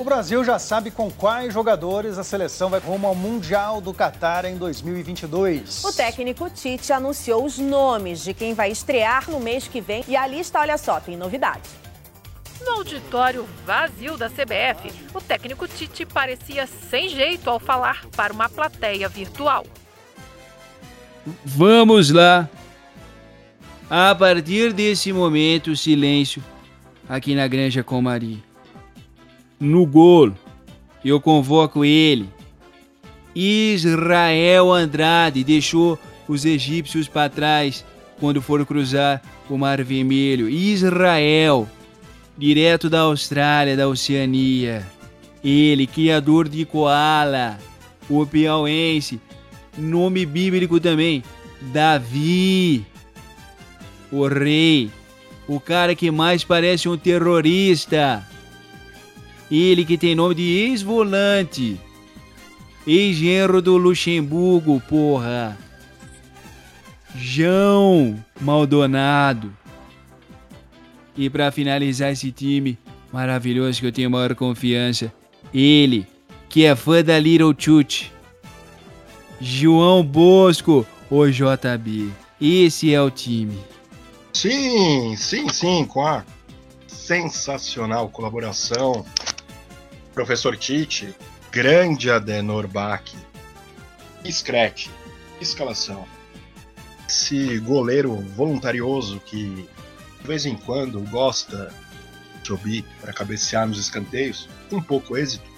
O Brasil já sabe com quais jogadores a seleção vai rumo ao Mundial do Catar em 2022. O técnico Tite anunciou os nomes de quem vai estrear no mês que vem e a lista, olha só, tem novidade. No auditório vazio da CBF, o técnico Tite parecia sem jeito ao falar para uma plateia virtual. Vamos lá. A partir desse momento, silêncio aqui na Granja Comari no gol. Eu convoco ele. Israel Andrade deixou os egípcios para trás quando foram cruzar o Mar Vermelho. Israel, direto da Austrália, da Oceania. Ele, criador de Koala, o piauense, nome bíblico também, Davi, o rei, o cara que mais parece um terrorista. Ele que tem nome de ex-volante. Ex-genro do Luxemburgo, porra. João Maldonado. E para finalizar esse time maravilhoso que eu tenho maior confiança, ele que é fã da Little Chute. João Bosco, o JB. Esse é o time. Sim, sim, sim, com a sensacional colaboração Professor Tite, grande Adenor Bach, Scratch, escalação. Esse goleiro voluntarioso que de vez em quando gosta de subir para cabecear nos escanteios, com pouco êxito.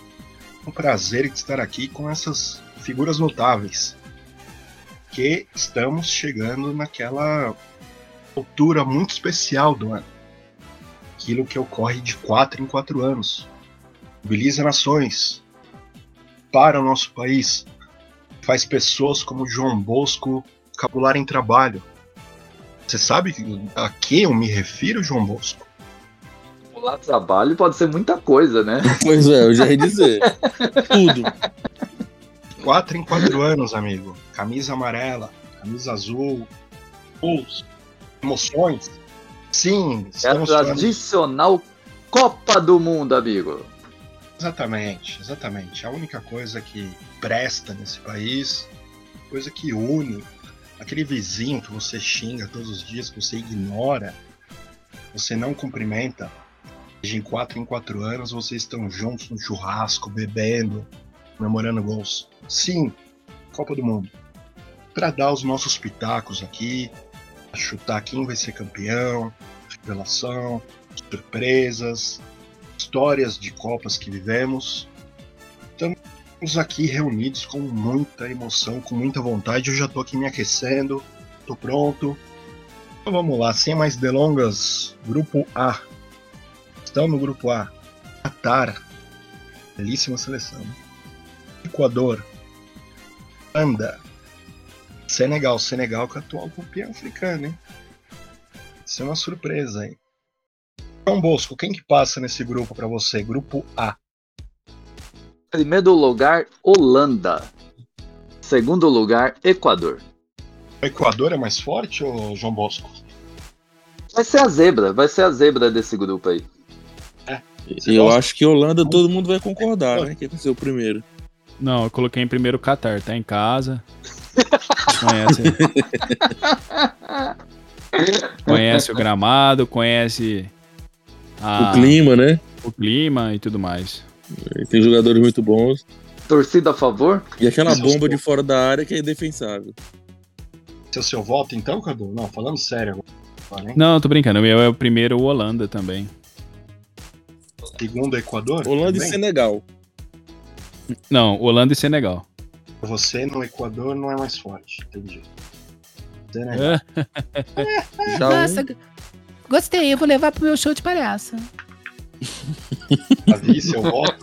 Um prazer estar aqui com essas figuras notáveis. Que estamos chegando naquela altura muito especial do ano. Aquilo que ocorre de quatro em quatro anos mobiliza nações para o nosso país, faz pessoas como João Bosco cabularem trabalho. Você sabe a que eu me refiro, João Bosco? Cabular trabalho pode ser muita coisa, né? Pois é, eu já ia dizer. Tudo. Quatro em quatro anos, amigo. Camisa amarela, camisa azul, gols, emoções. Sim, é a tradicional falando... Copa do Mundo, amigo. Exatamente, exatamente. A única coisa que presta nesse país, coisa que une, aquele vizinho que você xinga todos os dias, que você ignora, você não cumprimenta, de em quatro em quatro anos vocês estão juntos no churrasco, bebendo, comemorando gols. Sim, Copa do Mundo. Para dar os nossos pitacos aqui, chutar quem vai ser campeão, revelação, surpresas, histórias de Copas que vivemos. Estamos aqui reunidos com muita emoção, com muita vontade. Eu já estou aqui me aquecendo, estou pronto. Então vamos lá, sem mais delongas, Grupo A. Estão no Grupo A. Qatar, belíssima seleção. Equador, Anda, Senegal, Senegal que é atual campeão africano, hein? Isso é uma surpresa, hein? João Bosco, quem que passa nesse grupo para você? Grupo A. Primeiro lugar, Holanda. Segundo lugar, Equador. O Equador é mais forte ou João Bosco? Vai ser a zebra, vai ser a zebra desse grupo aí. É. E eu acho que Holanda todo mundo vai concordar, né? Que vai ser o primeiro. Não, eu coloquei em primeiro o Qatar, tá em casa. conhece. conhece o gramado, conhece a, o clima, né? O clima e tudo mais. Tem jogadores muito bons. Torcida a favor? E aquela bomba de fora da área que é indefensável. Esse é o seu voto então, Cadu? Não, falando sério agora. Não, tô brincando. O meu é o primeiro o Holanda também. Segundo Equador? Holanda também? e Senegal. Não, Holanda e Senegal. Você no Equador não é mais forte, entendi. Senegal. Já Nossa, um... Gostei, eu vou levar pro meu show de palhaço. Davi, seu voto?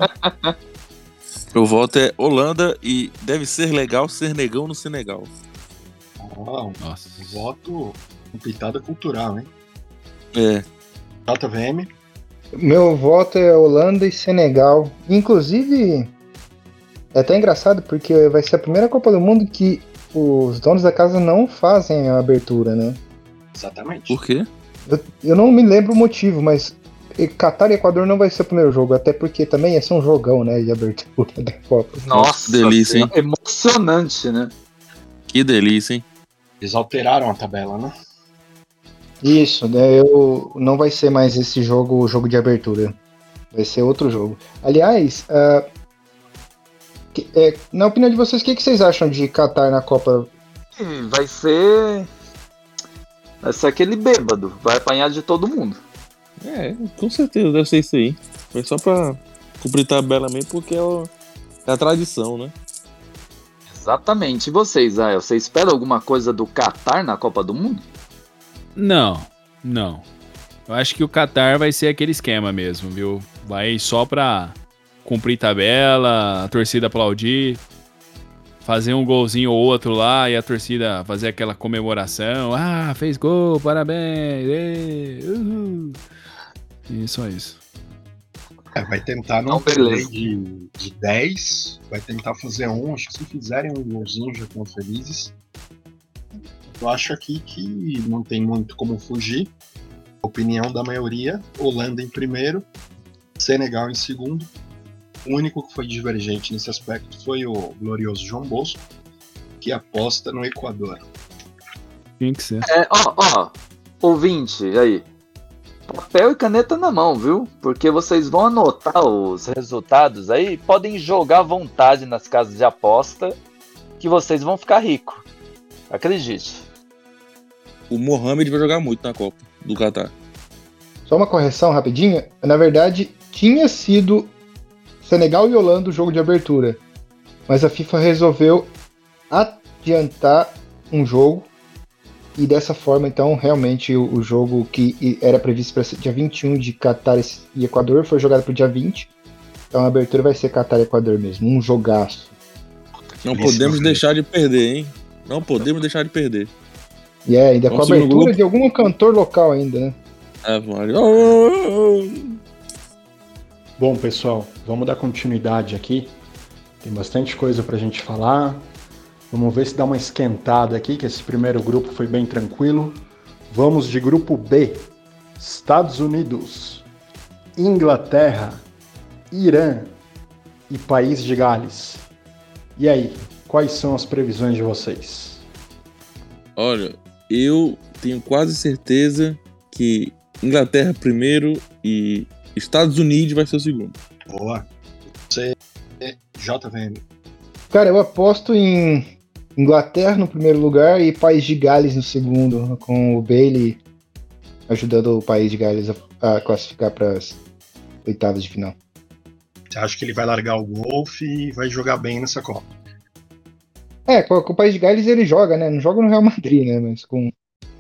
Meu voto é Holanda e deve ser legal ser negão no Senegal. Oh, Nossa. Voto com pitada cultural, hein? É. JVM? Meu voto é Holanda e Senegal. Inclusive, é até engraçado porque vai ser a primeira Copa do Mundo que os donos da casa não fazem a abertura, né? Exatamente. Por quê? Eu, eu não me lembro o motivo, mas Catar e Equador não vai ser o primeiro jogo, até porque também ia ser um jogão, né? De abertura da Copa. Nossa, delícia, hein? Emocionante, né? Que delícia, hein? Eles alteraram a tabela, né? Isso, né? Eu, não vai ser mais esse jogo, o jogo de abertura. Vai ser outro jogo. Aliás, ah, que- é, na opinião de vocês, o que, que vocês acham de Qatar na Copa? Vai ser. Vai ser aquele bêbado. Vai apanhar de todo mundo. É, com certeza deve ser isso aí. Foi só pra cumprir tabela mesmo, porque é, o- é a tradição, né? Exatamente. E vocês, Ael? Você espera alguma coisa do Qatar na Copa do Mundo? Não, não. Eu acho que o Qatar vai ser aquele esquema mesmo, viu? Vai só pra cumprir tabela, a torcida aplaudir, fazer um golzinho ou outro lá e a torcida fazer aquela comemoração. Ah, fez gol, parabéns! uhul. E só isso. É, vai tentar não perder de, de 10, vai tentar fazer um. Acho que se fizerem um golzinho já estão felizes. Eu acho aqui que não tem muito como fugir. Opinião da maioria: Holanda em primeiro, Senegal em segundo. O único que foi divergente nesse aspecto foi o glorioso João Bosco, que aposta no Equador. Tinha que ser. É, ó, ó. Ouvinte, aí. Papel e caneta na mão, viu? Porque vocês vão anotar os resultados aí. Podem jogar à vontade nas casas de aposta. Que vocês vão ficar ricos. Acredite. O Mohamed vai jogar muito na Copa do Catar. Só uma correção rapidinha. Na verdade, tinha sido Senegal e Holanda o jogo de abertura. Mas a FIFA resolveu adiantar um jogo. E dessa forma, então, realmente o, o jogo que era previsto para ser dia 21 de Qatar e Equador foi jogado para o dia 20. Então a abertura vai ser Qatar e Equador mesmo. Um jogaço. Não podemos meu deixar de perder, hein? Não podemos deixar de perder. E é, ainda com a abertura grupo. de algum cantor local ainda, né? É, vale. Oh, Bom, pessoal, vamos dar continuidade aqui. Tem bastante coisa pra gente falar. Vamos ver se dá uma esquentada aqui, que esse primeiro grupo foi bem tranquilo. Vamos de grupo B: Estados Unidos, Inglaterra, Irã e País de Gales. E aí, quais são as previsões de vocês? Olha, eu tenho quase certeza que Inglaterra primeiro e Estados Unidos vai ser o segundo. Boa. Você, JVM. Cara, eu aposto em Inglaterra no primeiro lugar e País de Gales no segundo, com o Bailey ajudando o País de Gales a, a classificar para as oitavas de final. Você acha que ele vai largar o golfe e vai jogar bem nessa Copa? É, com, com o País de Gales ele joga, né? Não joga no Real Madrid, né? Mas com,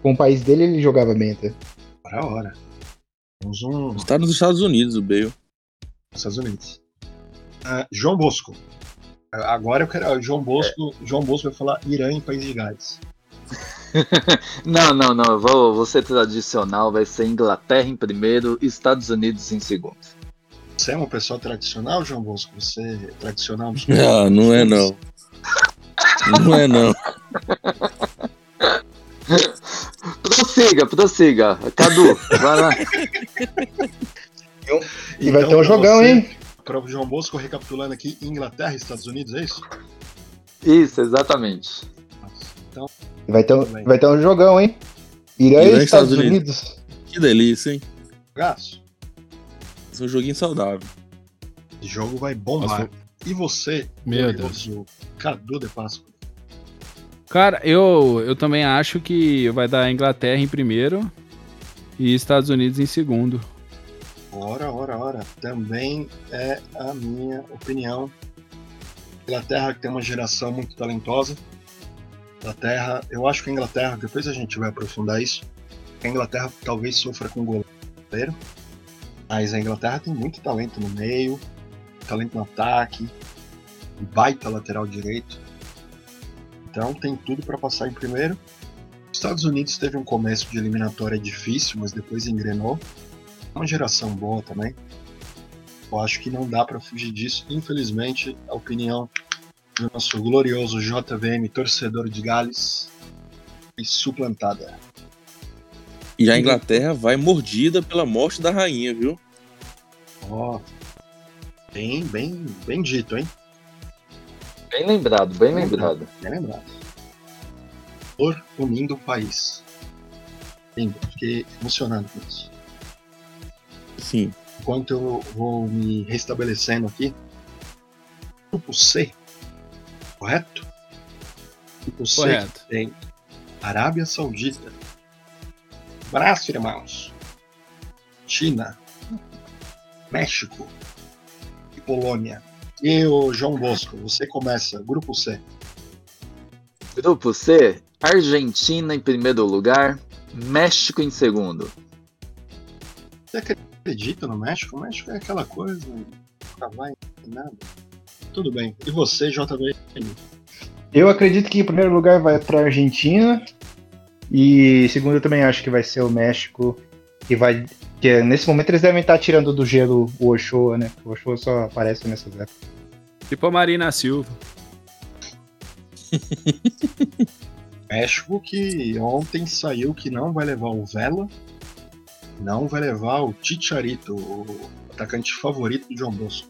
com o país dele ele jogava bem até. Para a hora. Um Está nos Estados Unidos o Bale. Estados Unidos. Ah, João Bosco. Ah, Agora eu quero. ah, João Bosco, João Bosco vai falar Irã em País de Gales. Não, não, não. Eu vou, vou ser tradicional. Vai ser Inglaterra em primeiro, Estados Unidos em segundo. Você é uma pessoa tradicional, João Bosco? Você é tradicional nos Ah, não é não. Não é não. Prossiga, prossiga. Cadu, vai lá. E vai ter um jogão, você- hein? Para o João Bosco, recapitulando aqui, Inglaterra e Estados Unidos, é isso? Isso, exatamente. Então, Vai ter, um, vai ter um jogão, hein? Irã, Irã e Estados Estados Unidos. Que delícia, hein? gasto. Esse é um joguinho saudável. Esse jogo vai bombar. Nossa, E você, Meu glorioso Cadu de Páscoa? Cara, eu, eu também acho que vai dar Inglaterra em primeiro e Estados Unidos em segundo. Ora, ora, ora. Também é a minha opinião. Inglaterra tem uma geração muito talentosa. Inglaterra, eu acho que a Inglaterra, depois a gente vai aprofundar isso. A Inglaterra talvez sofra com goleiro, mas a Inglaterra tem muito talento no meio, talento no ataque, baita lateral direito. Então tem tudo para passar em primeiro. Os Estados Unidos teve um começo de eliminatória difícil, mas depois engrenou uma geração boa também. Eu acho que não dá para fugir disso. Infelizmente, a opinião do nosso glorioso JVM, torcedor de Gales, foi suplantada. E a Inglaterra vai mordida pela morte da rainha, viu? Ó, bem, bem, bem dito, hein? Bem lembrado, bem lembrado. Bem lembrado. Por unindo o país. Lindo, fiquei emocionado com isso. Sim. Enquanto eu vou me restabelecendo aqui. Grupo C. Correto? Grupo C Correto. tem Arábia Saudita. Braço, irmãos. China. México. E Polônia. E o João Bosco, você começa. Grupo C. Grupo C, Argentina em primeiro lugar, México em segundo. Você acredita no México? O México é aquela coisa. Nunca vai nada. Tudo bem. E você, JB? Eu acredito que em primeiro lugar vai para Argentina e segundo eu também acho que vai ser o México que vai que nesse momento eles devem estar tirando do gelo o Ochoa, né? O Ochoa só aparece nessas épocas. Tipo a Marina Silva. México que ontem saiu que não vai levar o Vela, não vai levar o Chicharito, o atacante favorito do João Bosco.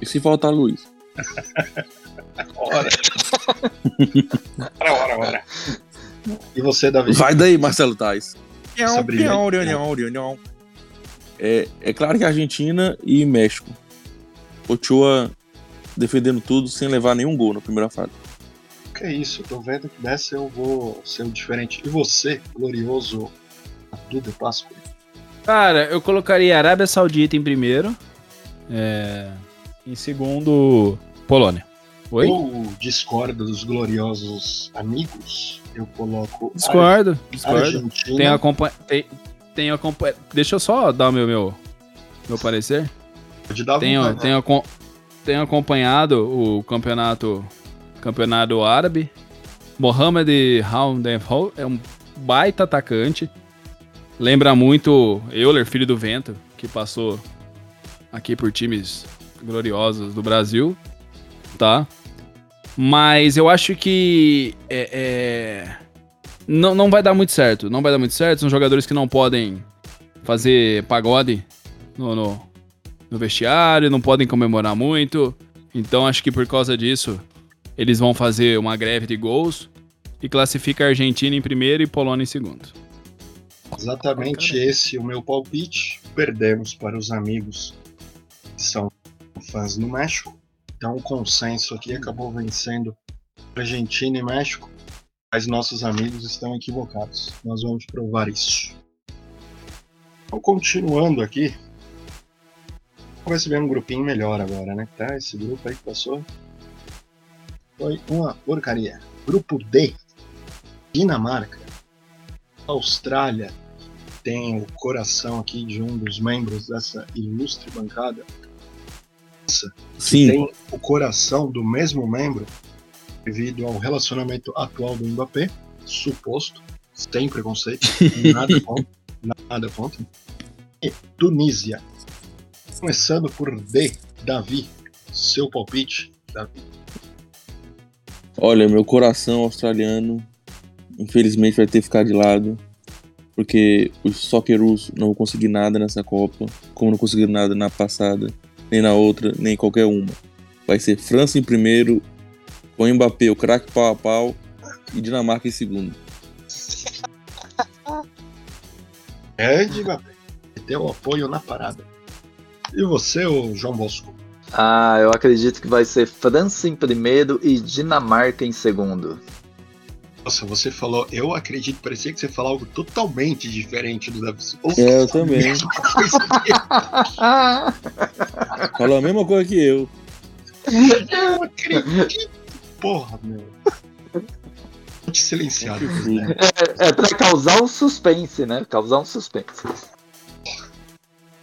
E se faltar Luiz? Ora. ora, ora, ora. E você, Davi? Vai daí, Marcelo Tais. Pião, reunião, reunião. É, é claro que Argentina e México. Ochoa defendendo tudo sem levar nenhum gol na primeira fase. Que é isso, eu tô vendo que dessa eu vou ser o diferente. E você, glorioso Duda Páscoa? Cara, eu colocaria Arábia Saudita em primeiro. É, Em segundo, Polônia. Oi? Eu discordo dos gloriosos amigos. Eu coloco. Discordo, Ar- discordo. Argentina. Acompanha. Tem, tem acompanha. Deixa eu só dar o meu, meu, meu parecer. Pode dar Tenho, vontade. tenho, acom- tenho acompanhado o campeonato campeonato árabe. Mohamed Raundefol é um baita atacante. Lembra muito Euler, filho do vento, que passou aqui por times gloriosos do Brasil, tá? Mas eu acho que é, é, não, não vai dar muito certo. Não vai dar muito certo. São jogadores que não podem fazer pagode no, no, no vestiário, não podem comemorar muito. Então acho que por causa disso eles vão fazer uma greve de gols e classifica a Argentina em primeiro e Polônia em segundo. Exatamente esse o meu palpite. Perdemos para os amigos que são fãs do México. Então o consenso aqui acabou vencendo Argentina e México. Mas nossos amigos estão equivocados. Nós vamos provar isso. Então, continuando aqui. Vamos ver se vem um grupinho melhor agora, né? Tá, esse grupo aí que passou. Foi uma porcaria. Grupo D. Dinamarca. Austrália. Tem o coração aqui de um dos membros dessa ilustre bancada. Sim. Tem o coração do mesmo membro devido ao relacionamento atual do Mbappé, suposto, sem preconceito, nada contra, nada contra. E Tunísia. Começando por D, Davi, seu palpite, Davi. Olha, meu coração australiano, infelizmente, vai ter que ficar de lado. Porque os Socceroos não vão conseguir nada nessa Copa, como não conseguiram nada na passada, nem na outra, nem em qualquer uma. Vai ser França em primeiro, com Mbappé, o craque pau a pau, e Dinamarca em segundo. Grande Mbappé. Teu apoio na parada. E você, ô João Bosco? Ah, eu acredito que vai ser França em primeiro e Dinamarca em segundo. Nossa, você falou, eu acredito, parecia que você falou algo totalmente diferente do Davi. É, eu também. Falou a mesma coisa que eu. Eu acredito. Porra, meu. Vou te silenciar. né? É, é pra causar um suspense, né? Causar um suspense.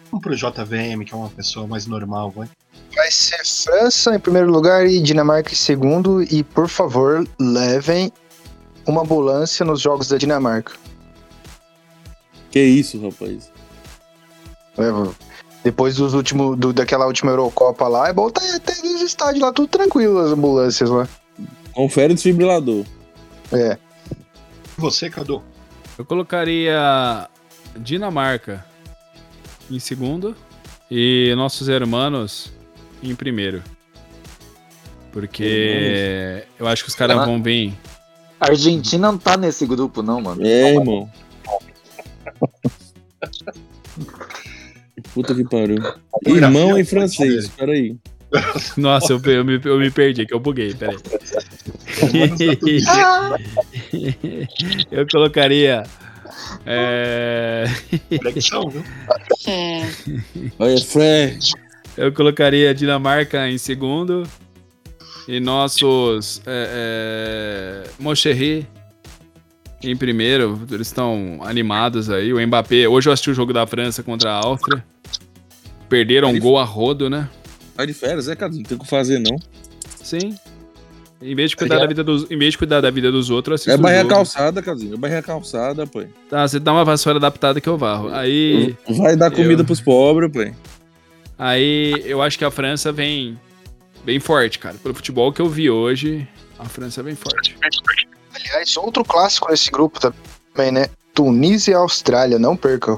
Vamos pro JVM, que é uma pessoa mais normal, vai. Vai ser França em primeiro lugar e Dinamarca em segundo. E por favor, levem uma ambulância nos jogos da Dinamarca. Que isso, rapaz. Leva. Depois dos últimos, do, daquela última Eurocopa lá, é bom ter, ter os estádios lá tudo tranquilo, as ambulâncias lá. Confere o desfibrilador. É. Você, Cadu? Eu colocaria Dinamarca em segundo E nossos hermanos em primeiro. Porque eu acho que os caras Ah. vão vir. A Argentina não tá nesse grupo, não, mano. É, irmão. Puta que pariu. Irmão em francês, peraí. Nossa, eu, eu, me, eu me perdi, que eu buguei, peraí. eu colocaria. É... Viu? Olha, Fred. Eu colocaria Dinamarca em segundo. E nossos. É, é, Moncherry em primeiro. Eles estão animados aí. O Mbappé. Hoje eu assisti o jogo da França contra a Áustria. Perderam um gol a rodo, né? Vai de férias, é, cara? Não tem o que fazer, não. Sim. Em vez de cuidar da vida dos, em vez de cuidar da vida dos outros, É barreira calçada, Casinho. É barreira calçada, pô. Tá, você dá uma vassoura adaptada que eu varro. Aí. Vai dar comida eu- pros pobres, pô. Aí eu acho que a França vem bem forte, cara. Pelo futebol que eu vi hoje, a França vem forte. Aliás, outro clássico nesse grupo também, né? Tunísia e Austrália, não percam.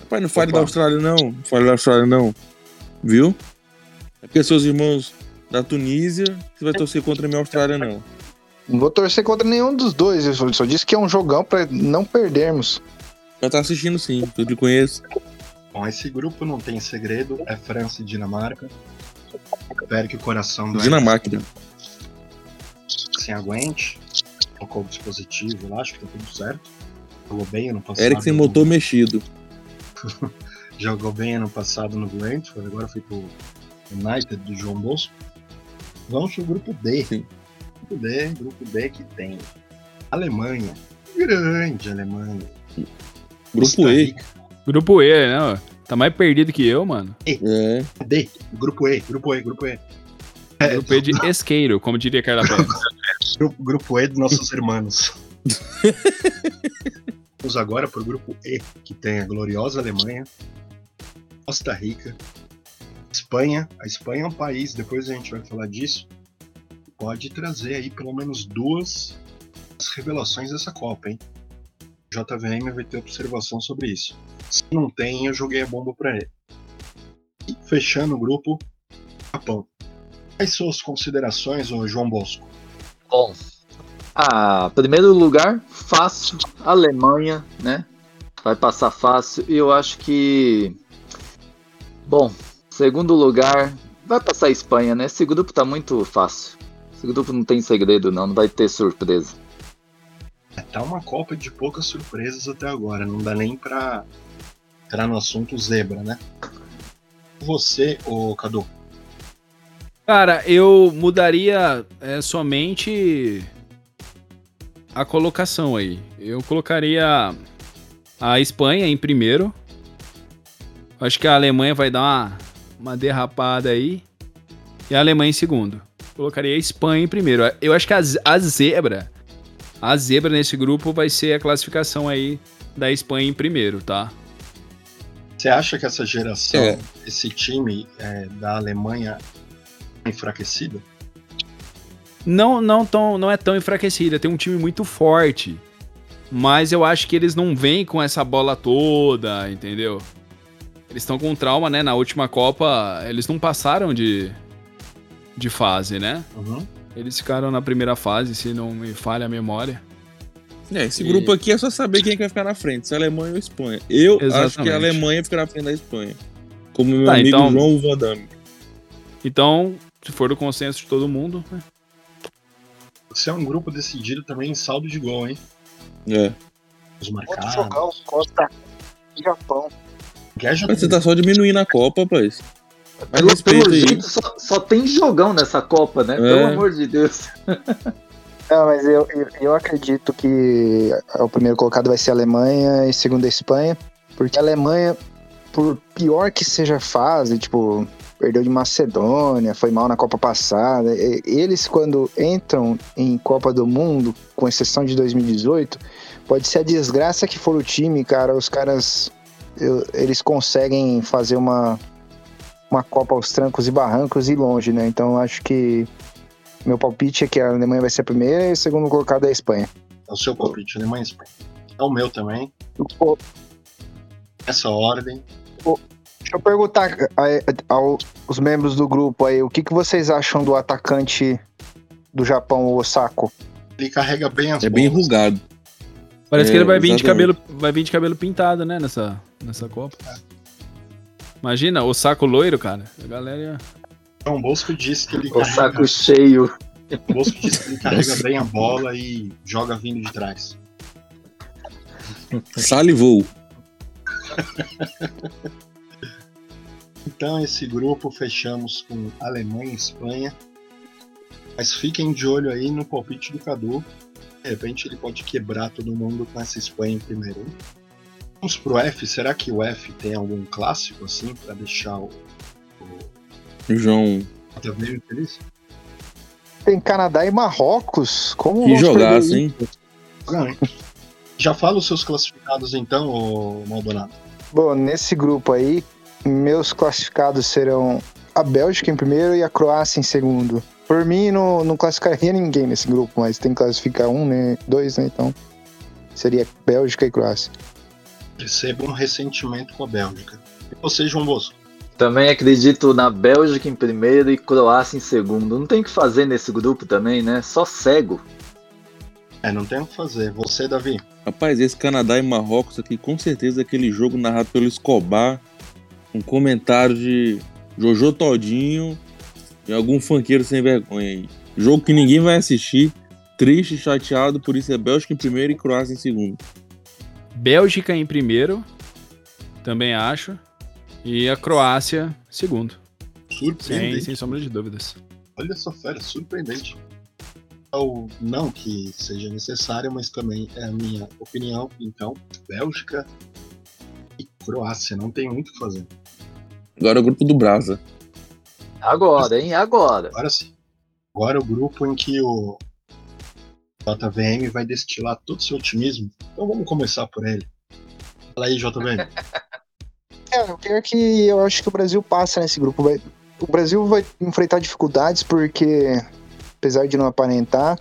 Rapaz, não fale da Austrália, não. Não fale da Austrália, não. Viu? É porque seus irmãos da Tunísia, você vai torcer contra a minha Austrália, não. Não vou torcer contra nenhum dos dois, eu só- disse que é um jogão pra não perdermos. Já tá assistindo sim, eu te conheço. Bom, esse grupo não tem segredo, é França e Dinamarca. Espero que o coração do Dinamarca. Eric se aguente. Colocou o dispositivo lá, acho que tá tudo certo. Jogou bem ano passado. Eric sem motor mexido. Jogou bem ano passado no Brentford, agora foi pro United do João Bosco. Vamos pro grupo D. Grupo D, grupo D que tem Alemanha, grande Alemanha. Grupo E. Grupo E, né? Tá mais perdido que eu, mano. É. D, grupo E, grupo E, grupo E. Grupo E de esqueiro, como diria Carla Pérez. Grupo, grupo E dos nossos irmãos. Vamos agora pro grupo E, que tem a gloriosa Alemanha, Costa Rica, Espanha. A Espanha é um país, depois a gente vai falar disso, que pode trazer aí pelo menos duas revelações dessa Copa, hein? JVM vai ter observação sobre isso. Se não tem, eu joguei a bomba pra ele. E fechando o grupo, Japão. Quais suas considerações, João Bosco? Bom, ah, primeiro lugar, fácil, Alemanha, né? Vai passar fácil. E eu acho que. Bom, segundo lugar, vai passar a Espanha, né? Esse grupo tá muito fácil. Esse grupo não tem segredo, não, não vai ter surpresa. Tá uma Copa de poucas surpresas até agora, não dá nem pra entrar no assunto zebra, né? Você, ô Cadu, Cara, eu mudaria é, somente a colocação aí. Eu colocaria a Espanha em primeiro. Acho que a Alemanha vai dar uma, uma derrapada aí. E a Alemanha em segundo. Colocaria a Espanha em primeiro. Eu acho que a, a zebra. A zebra nesse grupo vai ser a classificação aí da Espanha em primeiro, tá? você acha que essa geração, É. esse time é, da Alemanha é enfraquecida? não não tão não é tão enfraquecida, tem um time muito forte. Mas eu acho que eles não vêm com essa bola toda, entendeu? Eles estão com trauma, né? Na última Copa, eles não passaram de de fase, né? Uhum. Eles ficaram na primeira fase, se não me falha a memória. É, esse E- grupo aqui é só saber quem que vai ficar na frente, se é a Alemanha ou a Espanha. Eu acho que Exatamente. a Alemanha fica na frente da Espanha. Como meu Tá, amigo então- João Vadame. Então, se for do consenso de todo mundo, né? Você é um grupo decidido também em saldo de gol, hein? É. Os Outro marcados. jogão, Costa e Japão. Mas você tá só diminuindo a Copa, rapaz. Pelo, respeito pelo jeito, só, só tem jogão nessa Copa, né? Pelo É. amor de Deus. Não, mas eu, eu, eu acredito que o primeiro colocado vai ser a Alemanha e segundo a Espanha, porque a Alemanha, por pior que seja a fase, tipo, perdeu de Macedônia, foi mal na Copa passada, e- eles quando entram em Copa do Mundo, com exceção de 2018, pode ser a desgraça que for o time, cara, os caras, eu- eles conseguem fazer uma, uma Copa aos trancos e barrancos e longe, né? Então acho que meu palpite é que a Alemanha vai ser a primeira e o segundo colocado é a Espanha. É o seu palpite, Alemanha e Espanha. É o meu também. Pô, Essa ordem. Ô. Deixa eu perguntar aos membros do grupo aí, o que, que vocês acham do atacante do Japão, o Osako? Ele carrega bem as É bem bolas. enrugado. Parece É, que ele vai vir de cabelo, vai vir de cabelo pintado, né, nessa, nessa Copa. Imagina, o saco loiro, cara. A galera ia... Então, o Bosco disse que ele O saco cheio. O Bosco disse que ele carrega bem a bola e joga vindo de trás. Salivou. Então, esse grupo fechamos com Alemanha e Espanha. Mas fiquem de olho aí no palpite do Cadu. De repente ele pode quebrar todo mundo com essa Espanha em primeiro. Vamos pro F. Será que o F tem algum clássico assim pra deixar o, O João. o Taveiro feliz? Tem Canadá e Marrocos. Como Que jogaço, hein? Já fala os seus classificados então, ô Maldonado. Bom, nesse grupo aí, meus classificados serão a Bélgica em primeiro e a Croácia em segundo. Por mim, não, não classificaria ninguém nesse grupo, mas tem que classificar um, né? Dois, né? Então, seria Bélgica e Croácia. Receba um ressentimento com a Bélgica. E você, João Bosco? Também acredito na Bélgica em primeiro e Croácia em segundo. Não tem o que fazer nesse grupo também, né? Só cego. É, não tem o que fazer. Você, Davi? Rapaz, esse Canadá e Marrocos aqui, com certeza, é aquele jogo narrado pelo Escobar, um comentário de Jojo Todinho e algum funkeiro sem vergonha aí. Jogo que ninguém vai assistir, triste, chateado, por isso é Bélgica em primeiro e Croácia em segundo. Bélgica em primeiro, também acho. E a Croácia, segundo. Sem, Surpreendente. sem sombra de dúvidas. Olha só, fera, surpreendente. Não que seja necessário, mas também é a minha opinião. Então, Bélgica e Croácia, não tem muito o que fazer. Agora é o grupo do Brasa. Agora, hein? Agora. Agora sim. Agora é o grupo em que o JVM vai destilar todo o seu otimismo. Então vamos começar por ele. Fala aí, JVM. É, o pior é que eu acho que o Brasil passa nesse grupo. O Brasil vai enfrentar dificuldades porque, apesar de não aparentar,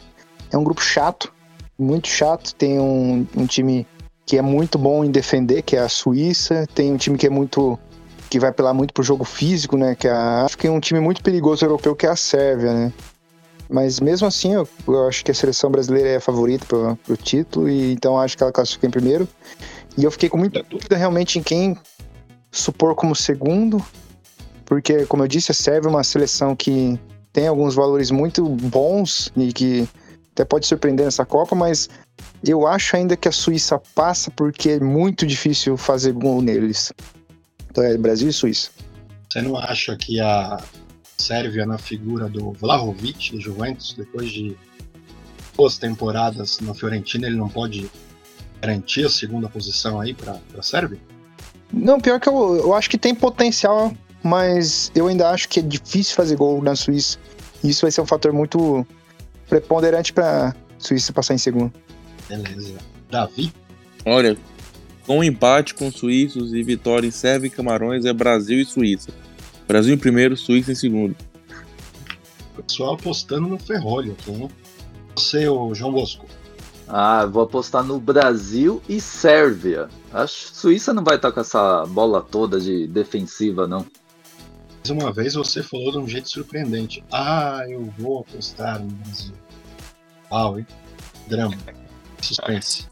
é um grupo chato, muito chato. Tem um, um time que é muito bom em defender, que é a Suíça. Tem um time que é muito. que vai apelar muito pro jogo físico, né? Que é a África. E um time muito perigoso europeu, que é a Sérvia, né? Mas mesmo assim, eu, eu acho que a seleção brasileira é a favorita pro, pro título, e então acho que ela classifica em primeiro. E eu fiquei com muita dúvida realmente em quem supor como segundo, porque, como eu disse, a Sérvia é uma seleção que tem alguns valores muito bons e que até pode surpreender nessa Copa, mas eu acho ainda que a Suíça passa porque é muito difícil fazer gol neles. Então é Brasil e Suíça. Você não acha que a Sérvia, na figura do Vlahovic, do Juventus, depois de duas temporadas na Fiorentina, ele não pode garantir a segunda posição aí para a Sérvia? Não, pior que eu, eu acho que tem potencial, mas eu ainda acho que é difícil fazer gol na Suíça. E isso vai ser um fator muito preponderante para Suíça passar em segundo. Beleza. Davi? Olha, com empate com suíços e vitória em Sérvia e Camarões é Brasil e Suíça. Brasil em primeiro, Suíça em segundo. O pessoal apostando no ferrolho aqui, hein? Você, o João Bosco. Ah, vou apostar no Brasil e Sérvia. A Suíça não vai estar com essa bola toda de defensiva, não. Mais uma vez você falou de um jeito surpreendente. Ah, eu vou apostar no Brasil. Uau, hein? Drama. Suspense.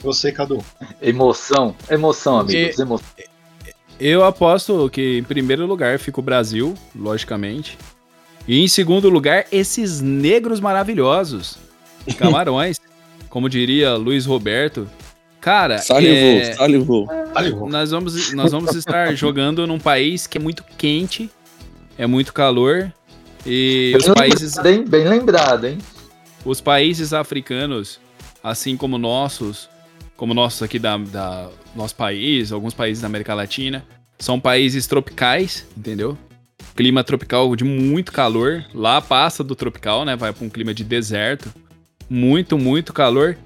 Você, Cadu. Emoção, emoção, amigos. E- Emoção. Eu aposto que em primeiro lugar fica o Brasil, logicamente. E em segundo lugar, esses negros maravilhosos. Camarões. como diria Luiz Roberto. Cara, Salivou, é, salivou. nós vamos, nós vamos estar jogando num país que é muito quente, é muito calor. E Bem os países. lembrado, hein? Bem lembrado, hein? Os países africanos, assim como nossos, como nossos aqui da, da nosso país, alguns países da América Latina, são países tropicais, entendeu? Clima tropical de muito calor. Lá passa do tropical, né? Vai para um clima de deserto. Muito, muito calor.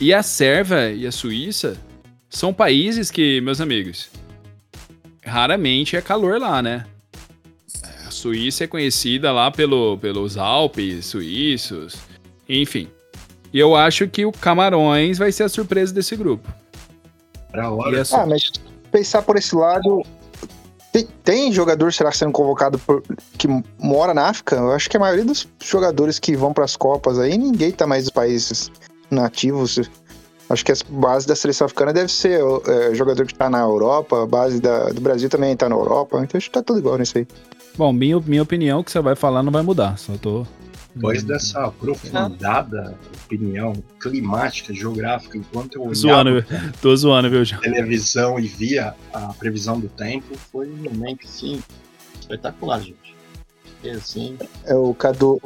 E a Sérvia e a Suíça são países que, meus amigos, raramente é calor lá, né? A Suíça é conhecida lá pelo, pelos Alpes suíços, enfim. E eu acho que o Camarões vai ser a surpresa desse grupo. Pra E a Su- Ah, mas pensar por esse lado, Tem, tem jogador, será, sendo convocado por, que mora na África? Eu acho que a maioria dos jogadores que vão para as Copas aí, ninguém tá mais nos países nativos. Acho que a base da seleção africana deve ser é, jogador que tá na Europa, a base da, do Brasil também tá na Europa, então acho que tá tudo igual nisso aí. Bom, minha, minha opinião que você vai falar não vai mudar, só tô. Depois dessa aprofundada opinião climática, geográfica, enquanto eu olhava Zoando, tô zoando, viu, João? televisão e via a previsão do tempo, foi um momento, assim, espetacular, gente. E, assim, É o Cadu.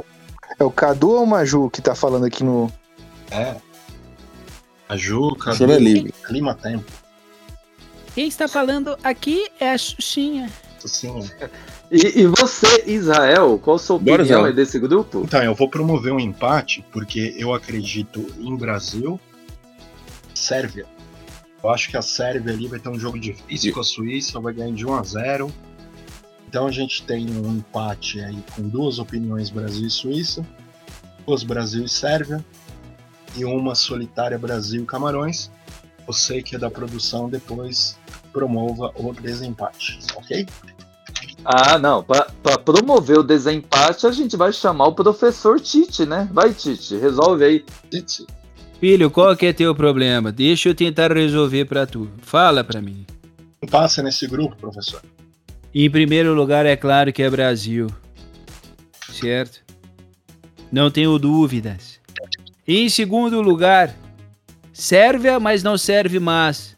É o Cadu ou o Maju que tá falando aqui no. é... A Ju, Cadu, é livre. clima tempo, Quem está falando aqui é a Xuxinha. assim... E, e você, Israel, qual a sua opinião aí desse grupo? Então, eu vou promover um empate, porque eu acredito em Brasil, Sérvia. Eu acho que a Sérvia ali vai ter um jogo difícil com a Suíça, vai ganhar de 1 a 0. Então a gente tem um empate aí com duas opiniões Brasil e Suíça, duas Brasil e Sérvia e uma solitária Brasil e Camarões. Você que é da produção depois promova o desempate, ok? Ah, não. Pra, pra promover o desempate, a gente vai chamar o professor Tite, né? Vai, Tite, resolve aí. Tite. Filho, qual que é teu problema? Deixa eu tentar resolver pra tu. Fala pra mim. Quem passa nesse grupo, professor? Em primeiro lugar, é claro que é Brasil. Certo? Não tenho dúvidas. Em segundo lugar, Sérvia, mas não serve mais.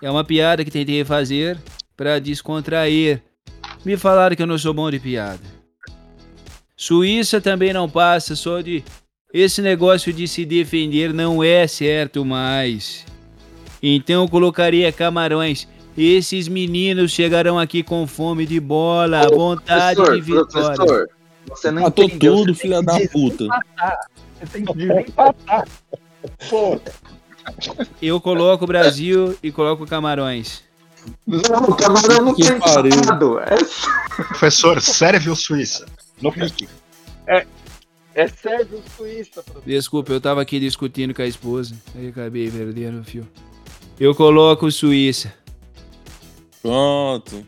É uma piada que tentei fazer pra descontrair. Me falaram que eu não sou bom de piada. Suíça também não passa, só de. Esse negócio de se defender não é certo mais. Então eu colocaria Camarões. Esses meninos chegarão aqui com fome de bola, vontade professor, de vitória. professor, você não Matou entendeu. tudo, você filha tem da puta. Você tem que desempatar. Pô, Eu coloco o Brasil e coloco Camarões. Não, o camarão não Que tem pariu. empatado. É, Professor, Sérvia ou Suíça? No pique. é Sérvio Suíça, professor. Desculpa, eu tava aqui discutindo com a esposa. Aí acabei perdendo o fio. Eu coloco Suíça. Pronto.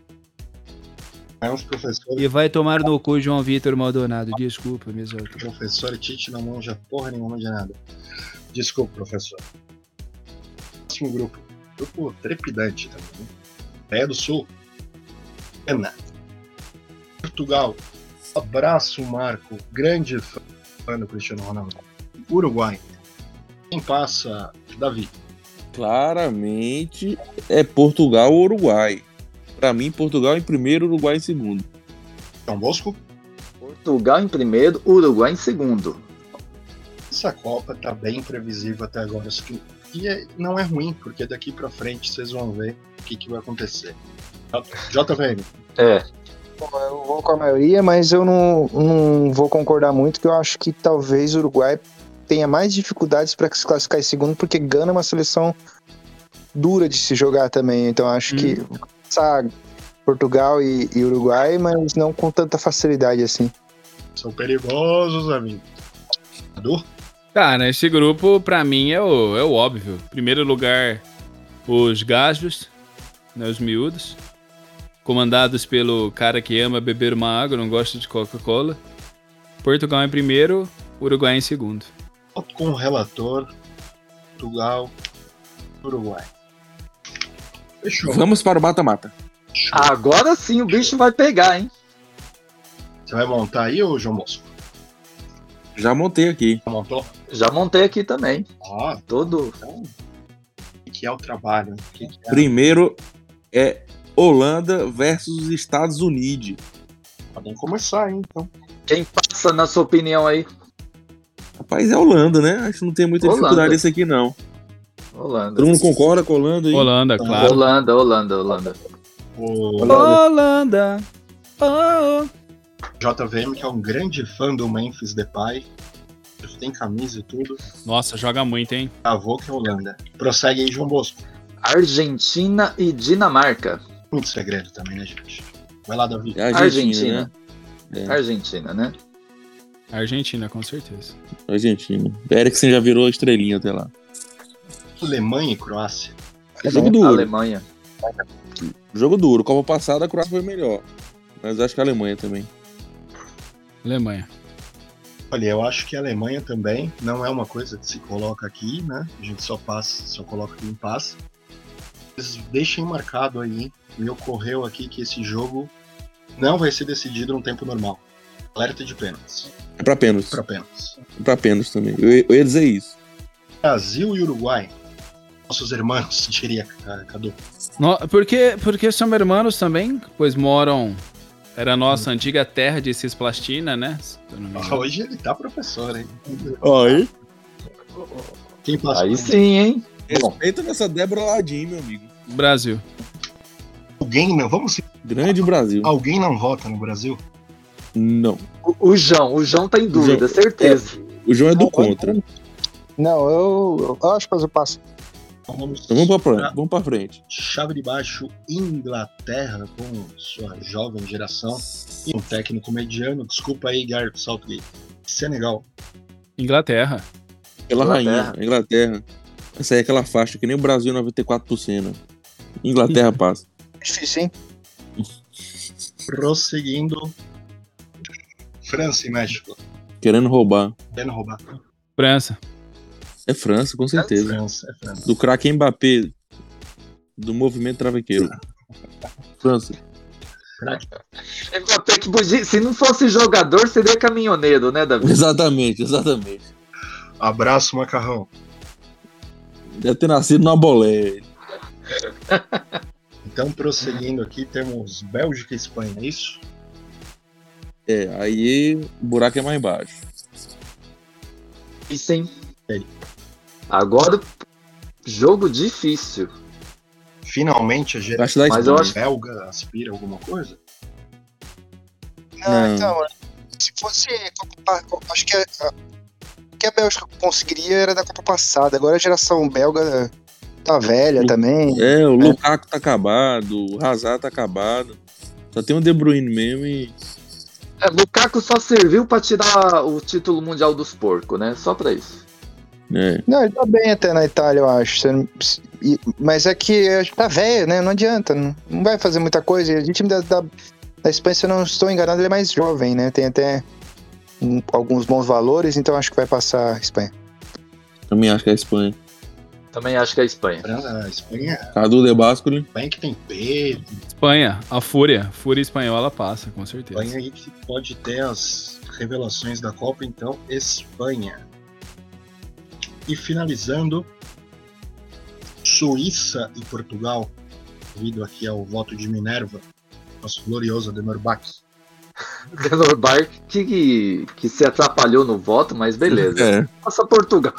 É uns professores, E vai tomar no cu João Vitor Maldonado. Desculpa, meus altos. professor Tite não manja porra nenhuma de nada. Desculpa, professor. Próximo grupo. Grupo trepidante também. Né? Coreia do Sul. Pena. Portugal. Abraço, Marco. Grande fã do Cristiano Ronaldo. Uruguai. Quem passa, Davi? Claramente é Portugal ou Uruguai. Pra mim, Portugal em primeiro, Uruguai em segundo. Dom Bosco? Portugal em primeiro, Uruguai em segundo. Essa Copa tá bem previsível até agora. E é- não é ruim, porque daqui pra frente vocês vão ver o que, que vai acontecer. JVM, É. Bom, eu vou com a maioria, mas eu não, não vou concordar muito, que eu acho que talvez o Uruguai tenha mais dificuldades para se classificar em segundo, porque Gana é uma seleção dura de se jogar também. Então acho que passar Portugal e, e Uruguai, mas não com tanta facilidade assim. são perigosos, amigo. Cadu? Cara, esse grupo, pra mim, é o, é o óbvio. Primeiro lugar, os Gajos, né, os miúdos. Comandados pelo cara que ama beber uma água, não gosta de Coca-Cola. Portugal em primeiro, Uruguai em segundo. Com o relator. Portugal, Uruguai. Fechou. Vamos para o mata-mata. Agora sim o bicho vai pegar, hein? Você vai montar aí, ô João Mosco? Já montei aqui. Já montou? Já montei aqui também. Ó, Todo. então. O que é o trabalho? O que que é? Primeiro é Holanda versus os Estados Unidos. Podem começar, hein, então. Quem passa na sua opinião aí? Rapaz, é Holanda, né? Acho que não tem muita Holanda. dificuldade esse aqui, não. Holanda. Todo mundo concorda com Holanda aí? Holanda, claro. Holanda, Holanda, Holanda. O Holanda. Oh. JVM, que é um grande fã do Memphis Depay. Tem camisa e tudo. Nossa, joga muito, hein? Avô que é Holanda. Prossegue aí, João Bosco. Argentina e Dinamarca. Muito segredo também, né, gente? Vai lá, Davi. É Argentina. Argentina, né? É. Argentina, né? Argentina, com certeza. Argentina. Eriksen já virou estrelinha até lá. Alemanha e Croácia. É jogo duro. Alemanha. Jogo duro. Copa passada a Croácia foi melhor. Mas acho que a Alemanha também. Alemanha. Olha, eu acho que a Alemanha também não é uma coisa que se coloca aqui, né? A gente só passa, só coloca aqui em paz. Mas deixem marcado aí, me ocorreu aqui que esse jogo não vai ser decidido no tempo normal. Alerta de pênaltis. É pra pênaltis. Pra pênaltis. É pra pênaltis também. Eu, eu ia dizer isso. Brasil e Uruguai. Nossos irmãos, diria Cadu. No, porque, porque são hermanos também, pois moram. Era a nossa antiga terra de Cisplastina, né? Não. Hoje ele tá professor, hein? Aí. Quem passa? Aí sim, hein? Respeita nessa Débora Ladim, meu amigo. Brasil. Alguém não. Vamos Grande Brasil. Alguém não vota no Brasil? Não. O, o João, o João tá em dúvida, João- certeza. O João é do contra. Não, eu, eu acho que eu passo. Então vamos, Então vamos pra, frente, vamos pra frente. Chave de baixo, Inglaterra, com sua jovem geração e um técnico mediano. Desculpa aí, Gareth Southgate. Senegal. Inglaterra. Pela Inglaterra. rainha, Inglaterra. Essa aí é aquela faixa que nem o Brasil 94%. Inglaterra passa. Difícil, hein? Prosseguindo. França e México. Querendo roubar. Querendo roubar. França. É França, com certeza. França, é França. Do craque Mbappé. Do movimento travequeiro. França. Mbappé que podia- se não fosse jogador, seria caminhoneiro, né, Davi? Exatamente, exatamente. Abraço, macarrão. Deve ter nascido na bolé. Então, prosseguindo aqui, temos Bélgica e Espanha, é isso? É, aí o buraco é mais baixo. Isso, hein? Agora, jogo difícil. Finalmente a geração Mas eu acho- belga aspira alguma coisa? Não, então, se fosse. Acho que a, o que a Bélgica conseguiria era da Copa passada. Agora a geração belga tá velha também. É, o Lukaku tá acabado, o Hazard tá acabado. Só tem o De Bruyne mesmo e. É, Lukaku só serviu pra tirar o título mundial dos porcos, né? Só pra isso. É. Não, ele tá bem até na Itália, eu acho. Mas é que tá velho, né? Não adianta. Não, vai fazer muita coisa. E o time da, da, da Espanha, se eu não estou enganado, ele é mais jovem, né? Tem até um- alguns bons valores, então acho que vai passar a Espanha. Também acho que é a Espanha. Também acho que é a Espanha. A Espanha, Cadu De Bascoli. Espanha que tem Pedro, Espanha. A Fúria. Fúria espanhola passa, com certeza. Espanha aí que pode ter as revelações da Copa, então Espanha. E finalizando, Suíça e Portugal, devido aqui ao voto de Minerva, nosso glorioso Ademar Bach. Denor Bar que, que se atrapalhou no voto, mas beleza. É. Passa Portugal.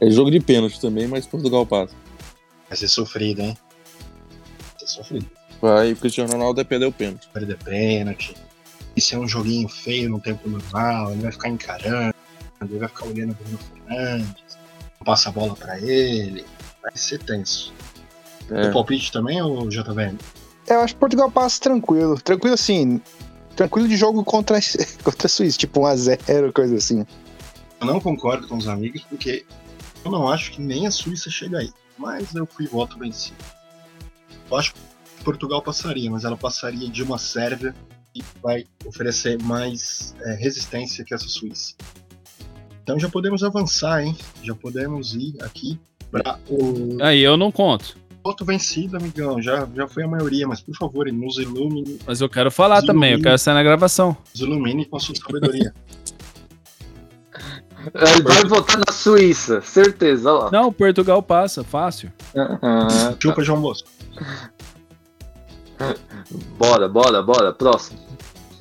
É jogo de pênalti também, mas Portugal passa. Vai ser sofrido, hein? Vai ser sofrido. Vai, o Cristiano Ronaldo é perder o pênalti. Perder pênalti. Isso é um joguinho feio no tempo normal, ele vai ficar encarando, ele vai ficar olhando o Bruno Fernandes, passa a bola pra ele, vai ser tenso. É. O palpite também ou JVM? É, eu acho que Portugal passa tranquilo. Tranquilo assim. Tranquilo de jogo contra, contra a Suíça, tipo 1x0, coisa assim. Eu não concordo com os amigos porque eu não acho que nem a Suíça chega aí. Mas eu fui voto vencido. Eu acho que Portugal passaria, mas ela passaria de uma Sérvia e vai oferecer mais é, resistência que essa Suíça. Então já podemos avançar, hein? Já podemos ir aqui para o Aí eu não conto. voto vencido, amigão. Já, já foi a maioria, mas por favor, nos ilumine, Mas eu quero falar também, eu quero sair na gravação. nos ilumine com a sua sabedoria. Ele vai votar na Suíça, certeza, olha lá. Não, Portugal passa, fácil. Ah, Chupa, João Bosco. bora, bora, bora. Próximo.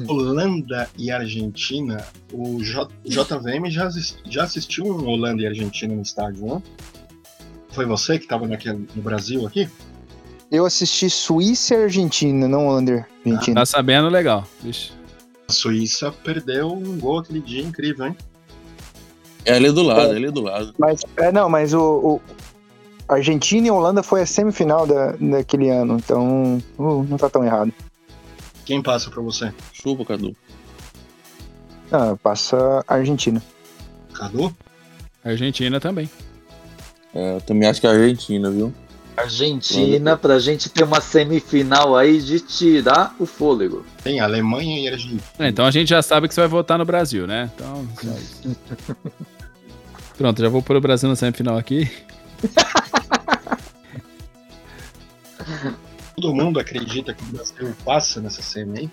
Holanda e Argentina, o J JVM já, já assistiu um Holanda e Argentina no estádio, não? Foi você que estava naquele no Brasil aqui? Eu assisti Suíça e Argentina, não Holanda e Argentina. Tá sabendo legal. Vixe. A Suíça perdeu um gol aquele dia incrível, hein? É ali do lado, é ali do lado. Mas, é, não, mas o, o- Argentina e Holanda foi a semifinal da, daquele ano, então uh, não tá tão errado. Quem passa pra você? Chupa, Cadu. Ah, passa a Argentina. Cadu? Argentina também. É, eu também acho que é a Argentina, viu? Argentina, pra gente ter uma semifinal aí de tirar o fôlego. Tem Alemanha e Argentina. É, Então a gente já sabe que você vai votar no Brasil, né? Então. só isso. Pronto, já vou pôr o Brasil na semifinal aqui. Todo mundo acredita que o Brasil passa nessa semi aí?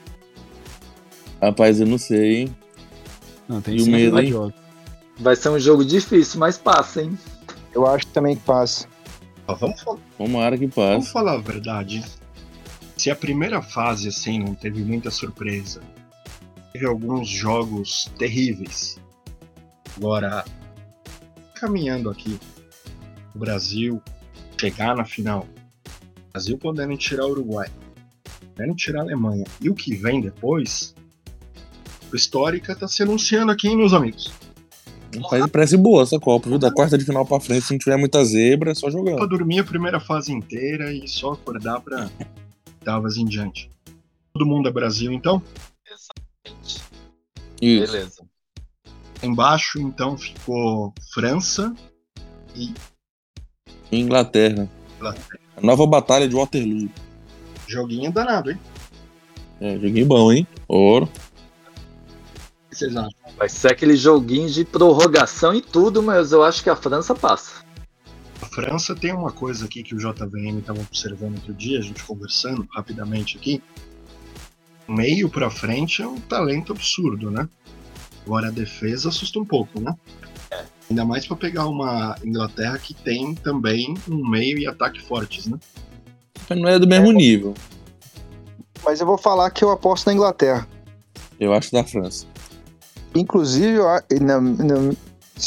Rapaz, eu não sei, hein? Não, tem E o medo, vai hein? jogo. Vai ser um jogo difícil, mas passa, hein? Eu acho também que passa. Vamos, falar, Tomara que vamos passe. falar a verdade. Se a primeira fase, assim, não teve muita surpresa, teve alguns jogos terríveis. Agora, caminhando aqui, o Brasil chegar na final, o Brasil podendo tirar o Uruguai, podendo tirar a Alemanha, e o que vem depois, Histórica tá se anunciando aqui, hein, meus amigos. Rapaz, parece boa essa Copa, viu? Da quarta de final pra frente, se não tiver muita zebra, é só Pra jogando. dormir a primeira fase inteira e só acordar pra oitavas em diante. Todo mundo é Brasil, então? Isso. Beleza. Embaixo, então, ficou França e Inglaterra. Inglaterra. A nova batalha de Waterloo. Joguinho danado, hein? É, joguinho bom, hein? Ouro. Vocês acham? Vai ser aquele joguinho de prorrogação e tudo, mas eu acho que a França passa. A França tem uma coisa aqui que o JVM estava observando outro dia, a gente conversando rapidamente aqui. Meio pra frente é um talento absurdo, né? Agora a defesa assusta um pouco, né? Ainda mais pra pegar uma Inglaterra que tem também um meio e ataque fortes, né? Mas não é do mesmo nível. Mas eu vou falar que eu aposto na Inglaterra. Eu acho da França. Inclusive, na- na-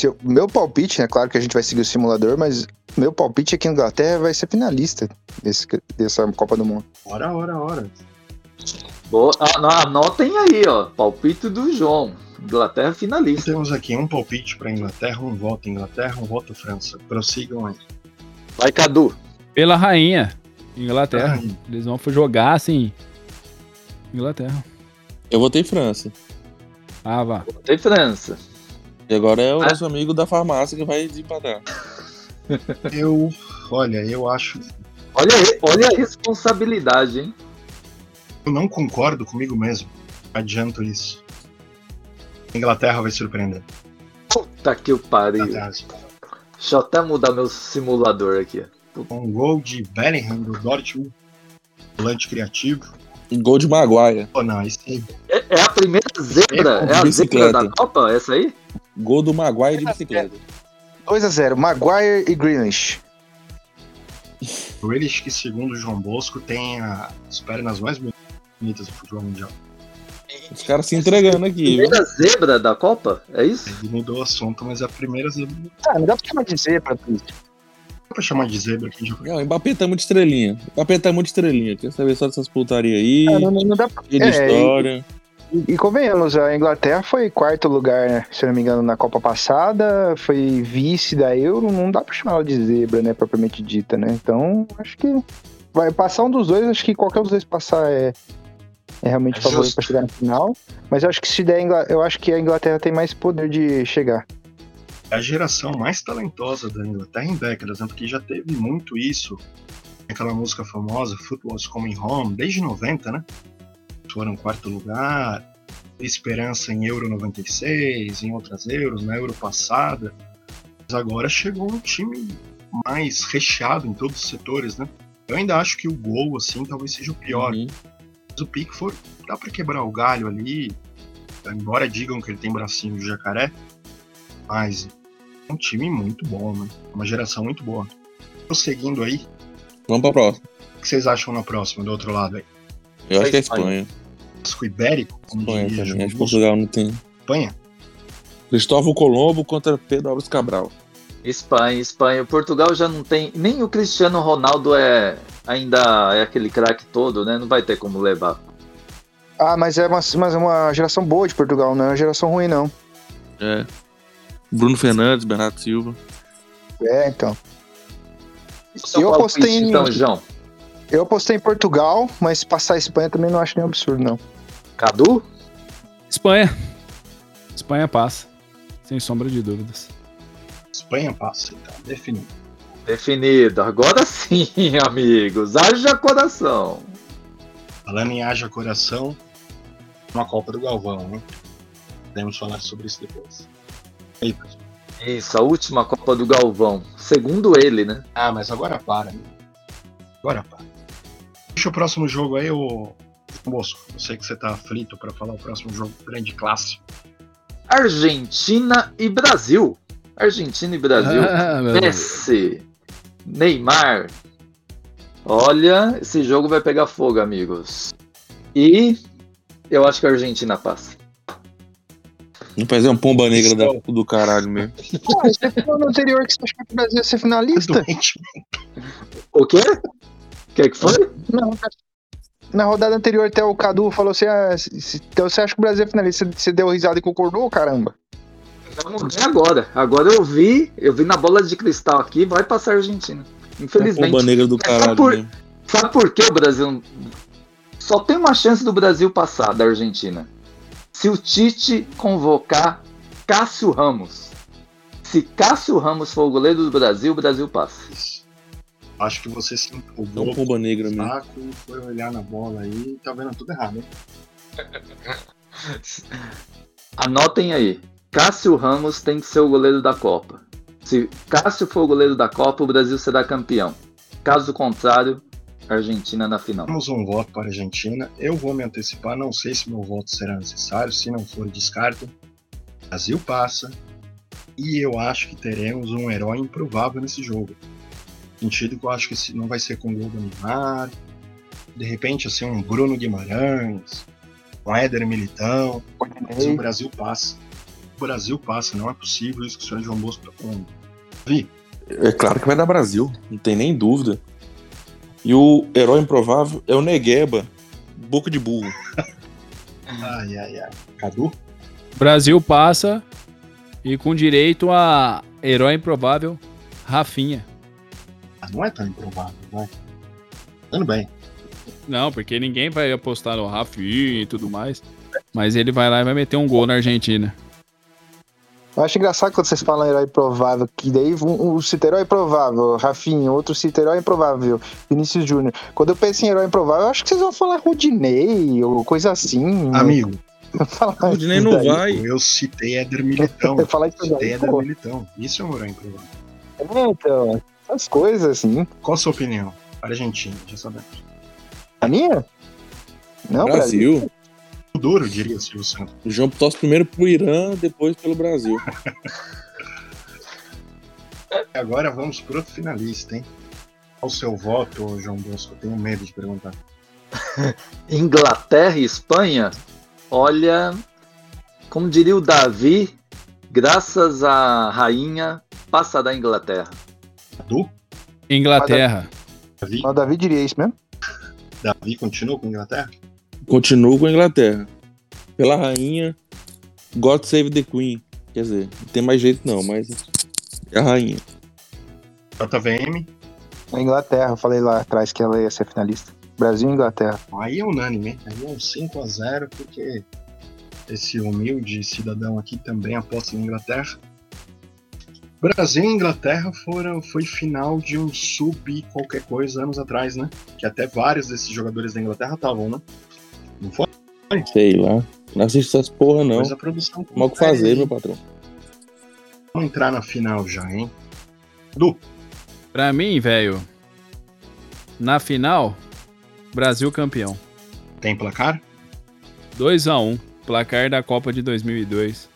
eu- meu palpite, né? Claro que a gente vai seguir o simulador, mas meu palpite é que a Inglaterra vai ser finalista desse, dessa Copa do Mundo. Hora, hora, hora. Boa, anotem aí, ó. Palpite do João. Inglaterra finalista. Temos aqui um palpite pra Inglaterra, um voto Inglaterra, um voto França. Prossigam aí. Vai, Cadu. Pela rainha. Inglaterra. Rainha. Eles vão jogar assim. Inglaterra. Eu votei França. Ah, vá. Tem França. E agora é o Ah. nosso amigo da farmácia que vai desempatar. Eu, olha, eu acho, Olha, olha a responsabilidade, hein? eu não concordo comigo mesmo. Adianto isso. A Inglaterra vai surpreender. Puta que o pariu. Inglaterra. Deixa eu até mudar meu simulador aqui. Com um gol de Bellingham do Dortmund, volante criativo. Gol de Maguire. Oh, não, esse aí É, é a primeira zebra? É a zebra Bicicleta. da Copa? Essa aí? Gol do Maguire de bicicleta. 2x0, Maguire e Greenish. O Grealish, que segundo o João Bosco, tem a- as pernas mais bonitas do futebol mundial. Os caras se entregando aqui, viu? Primeira zebra da Copa? É isso? Ele mudou o assunto, mas é a primeira zebra. Não Ah, não dá pra chamar de zebra, Twist. Pra chamar de zebra aqui. Já... Não, o Mbappé tá muito estrelinha. O Mbappé tá muito estrelinha. Quer saber só dessas putaria aí? Ah, não, não- não dá de É, história. E, e convenhamos, a Inglaterra foi quarto lugar, né, se não me engano, na Copa passada, foi vice da Euro, não dá pra chamar ela de zebra, né, propriamente dita, né? Então, acho que vai passar um dos dois, acho que qualquer um dos dois passar é, é realmente É favorito pra chegar na final. Mas eu acho que se der, eu acho que a Inglaterra tem mais poder de chegar. A geração mais talentosa da Inglaterra em décadas, né? porque já teve muito isso. Aquela música famosa, Football's Coming Home, desde 90, né? Foram quarto lugar, esperança em Euro 96, em outras Euros, na Euro passada. Mas agora chegou um time mais recheado em todos os setores, né? Eu ainda acho que o gol, assim, talvez seja o pior. Uhum. Mas o Pickford dá pra quebrar o galho ali, embora digam que ele tem bracinho de jacaré, mas um time muito bom, né? Uma geração muito boa. Prosseguindo aí, Vamos pra próxima. o que vocês acham na próxima, do outro lado aí? Eu acho que é Espanha. Espanha. Vasco Ibérico, como Espanha diria também. Acho. Portugal não tem. Espanha? Cristóvão Colombo contra Pedro Alves Cabral. Espanha, Espanha. Portugal já não tem. Nem o Cristiano Ronaldo é ainda é aquele craque todo, né? Não vai ter como levar. Ah, mas é uma, mas é uma geração boa de Portugal, não é uma geração ruim, não. É. Bruno Fernandes, Bernardo Silva. É, então. Seu Eu palpite, apostei em- Então, João. Eu apostei em Portugal, mas passar a Espanha também não acho nenhum absurdo, não. Cadu? Espanha. Espanha passa. Sem sombra de dúvidas. Espanha passa, então, definido. Definido. Agora sim, amigos. Haja coração. Falando em haja coração, uma Copa do Galvão, né? Podemos falar sobre isso depois. Isso, a última Copa do Galvão. Segundo ele, né? Ah, mas agora para. Agora para. Deixa o próximo jogo aí, ô Bosco. Eu sei que você tá aflito para falar o próximo jogo grande clássico. Argentina e Brasil. Argentina e Brasil. Ah, Messi, Neymar. Olha, esse jogo vai pegar fogo, amigos. E eu acho que a Argentina passa. Não fazer uma pomba negra da, do caralho mesmo. Você falou no anterior que você achava que o Brasil ia ser finalista? O quê? O que, que foi? Não, na rodada anterior até o Cadu falou assim: ah, se- se- então você acha que o Brasil é finalista? Você- deu risada e concordou, caramba? Vamos ver agora. Agora eu vi, eu vi na bola de cristal aqui, vai passar a Argentina. Infelizmente. pomba negra do Mas sabe caralho por- mesmo. Sabe por que o Brasil. Só tem uma chance do Brasil passar da Argentina. Se o Tite convocar Cássio Ramos. Se Cássio Ramos for o goleiro do Brasil, o Brasil passa. Acho que você se empolgou. Não pomba negra mesmo. saco, foi olhar na bola aí e tá vendo tudo errado, hein? Anotem aí. Cássio Ramos tem que ser o goleiro da Copa. Se Cássio for o goleiro da Copa, o Brasil será campeão. Caso contrário, Argentina na final. Temos um voto para a Argentina. Eu vou me antecipar, não sei se meu voto será necessário. Se não for, descarto. Brasil passa. E eu acho que teremos um herói improvável nesse jogo. No sentido que eu acho que não vai ser com gol do Neymar. De repente, assim, um Bruno Guimarães, um Éder Militão. Mas o Brasil passa. O Brasil passa, não é possível isso que o senhor João Bosco está falando. Vi, É claro que vai dar Brasil, não tem nem dúvida. E o herói improvável é o Negueba, boca de burro. ai, ai, ai. Cadu? Brasil passa e com direito a herói improvável, Rafinha. Ah, Não é tão improvável, vai. Tudo bem. Não, porque ninguém vai apostar no Rafinha e tudo mais. Mas ele vai lá e vai meter um gol na Argentina. Eu acho engraçado quando vocês falam herói provável, que daí um, um cita herói provável, Rafinha, outro cita herói improvável, Vinícius Júnior. Quando eu penso em herói improvável, eu acho que vocês vão falar Rodinei ou coisa assim. né? Amigo, Falar Rodinei não daí. vai. eu citei Éder Militão. Eu falar isso citei Éder. Militão. Isso é um herói improvável. É, então, essas coisas assim. Qual a sua opinião? Argentina, já sabemos. A minha? Não, Brasil. Duro, diria Silvio Santos. O João torce primeiro pro Irã, depois pelo Brasil. Agora vamos pro outro finalista, hein? Qual o seu voto, João Bosco? Eu tenho medo de perguntar. Inglaterra e Espanha, olha, como diria o Davi, graças à rainha, passa da Inglaterra. Cadu? Inglaterra. Davi? O Davi diria isso mesmo? Davi continua com a Inglaterra? Continuo com a Inglaterra. Pela rainha, God Save the Queen. Quer dizer, não tem mais jeito não, mas é a rainha. JVM? A Inglaterra, eu falei lá atrás que ela ia ser finalista. Brasil e Inglaterra. Aí é unânime, hein? Aí é um 5x0, porque esse humilde cidadão aqui também aposta na Inglaterra. Brasil e Inglaterra foram, foi final de um sub qualquer coisa anos atrás, né? Que até vários desses jogadores da Inglaterra estavam, né? Não foi? Sei lá. Não assisto essas porra não. Mas a produção Mal o que fazer, meu patrão. Vamos entrar na final já, hein? Du, Pra mim, velho, na final, Brasil campeão. tem placar? 2x1, placar da Copa de 2002.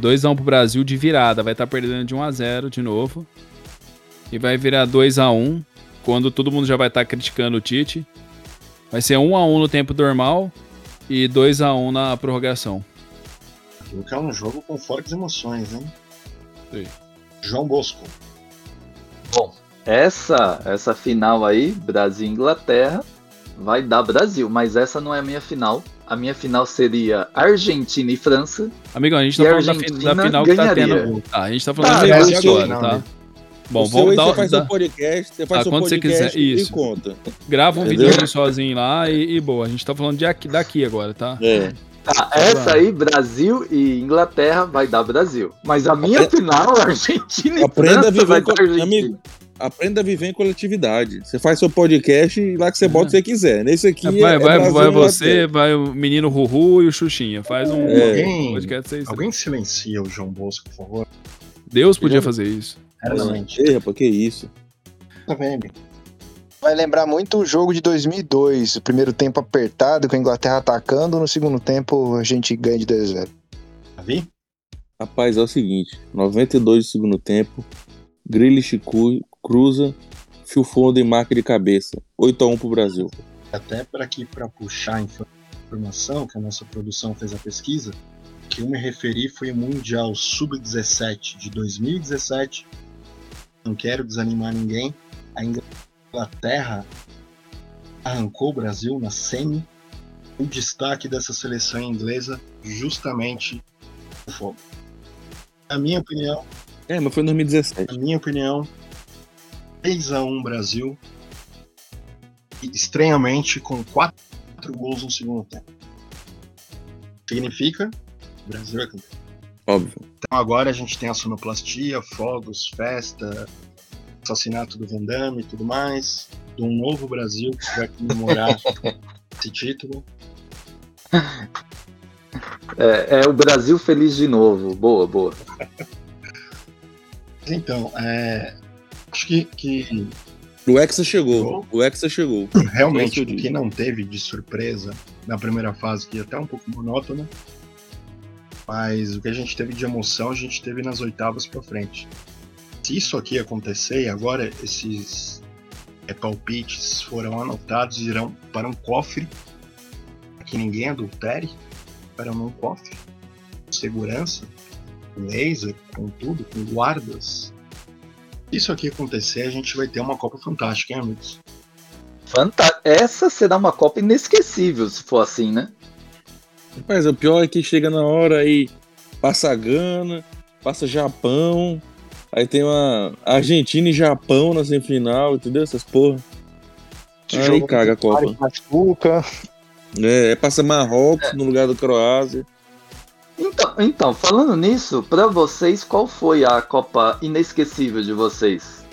2x1 pro Brasil de virada, vai estar perdendo de 1x0 de novo. E vai virar 2x1, quando todo mundo já vai estar criticando o Tite. Vai ser 1x1 no tempo normal e 2x1 na prorrogação. Aquilo que é um jogo com fortes emoções, hein? Sim. João Bosco. Bom, essa, essa final aí, Brasil e Inglaterra, vai dar Brasil, mas essa não é a minha final. A minha final seria Argentina e França. Amigão, a gente tá a falando da, da final que tá ganharia. tendo. Tá, a gente tá falando Tá, da final agora, não, tá? Bom, O vamos aí dar, você faz seu podcast, você faz Ah, seu quando você podcast quiser, e isso. conta. grava um Entendeu? videozinho sozinho lá e, e boa. A gente tá falando de aqui, daqui agora, tá? É. Tá, essa aí, Brasil e Inglaterra, vai dar Brasil. Mas a minha final, Argentina e Aprenda a França, viver vai com dar Argentina. amigo. Aprenda a viver em coletividade. Você faz seu podcast e lá que você bota o que você quiser. Nesse aqui Vai, é vai, Brasil vai na você, vai o menino Ruhu e o Xuxinha. Faz um É. Alguém, podcast alguém silencia o João Bosco, por favor. Deus podia fazer isso. Realmente. Ei, rapaz, que isso? Tá vendo? Vai lembrar muito o jogo de 2002, o primeiro tempo apertado, com a Inglaterra atacando, no segundo tempo a gente ganha de 2 a 0. Davi? Rapaz, é o seguinte: 92 do segundo tempo, Grealish cruza, Phil Foden marca de cabeça. 8x1 pro Brasil. Até para aqui para puxar a informação que a nossa produção fez a pesquisa, que eu me referi foi o Mundial Sub-17 de 2017. Não quero desanimar ninguém. A Inglaterra arrancou o Brasil na semi. O destaque dessa seleção inglesa justamente o fogo. Na minha opinião, É, mas foi em 2017. na minha opinião, 3x1 Brasil. Estranhamente, com 4 gols no segundo tempo. Significa o Brasil é campeão. Óbvio. Então agora a gente tem a sonoplastia, fogos, festa, assassinato do Van Damme e tudo mais. De um novo Brasil que vai comemorar esse título. É, é o Brasil feliz de novo. Boa, boa. Então, é, acho que, que O Hexa chegou. O Hexa chegou. Realmente o que não teve de surpresa na primeira fase, que é até um pouco monótona, mas o que a gente teve de emoção, a gente teve nas oitavas pra frente. Se isso aqui acontecer agora esses é, palpites foram anotados e irão para um cofre, para que ninguém adultere, para um cofre, com segurança, com laser, com tudo, com guardas. Se isso aqui acontecer, a gente vai ter uma Copa Fantástica, hein, amigos? Fanta Essa será uma Copa inesquecível, se for assim, né? Rapaz, o pior é que chega na hora aí, passa Gana, passa Japão, aí tem uma Argentina e Japão na semifinal, entendeu? Essas porra. Esse Aí jogo caga a Copa. Machuca. É, aí passa Marrocos no lugar do Croácia. Então, então, falando nisso, pra vocês, qual foi a Copa inesquecível de vocês?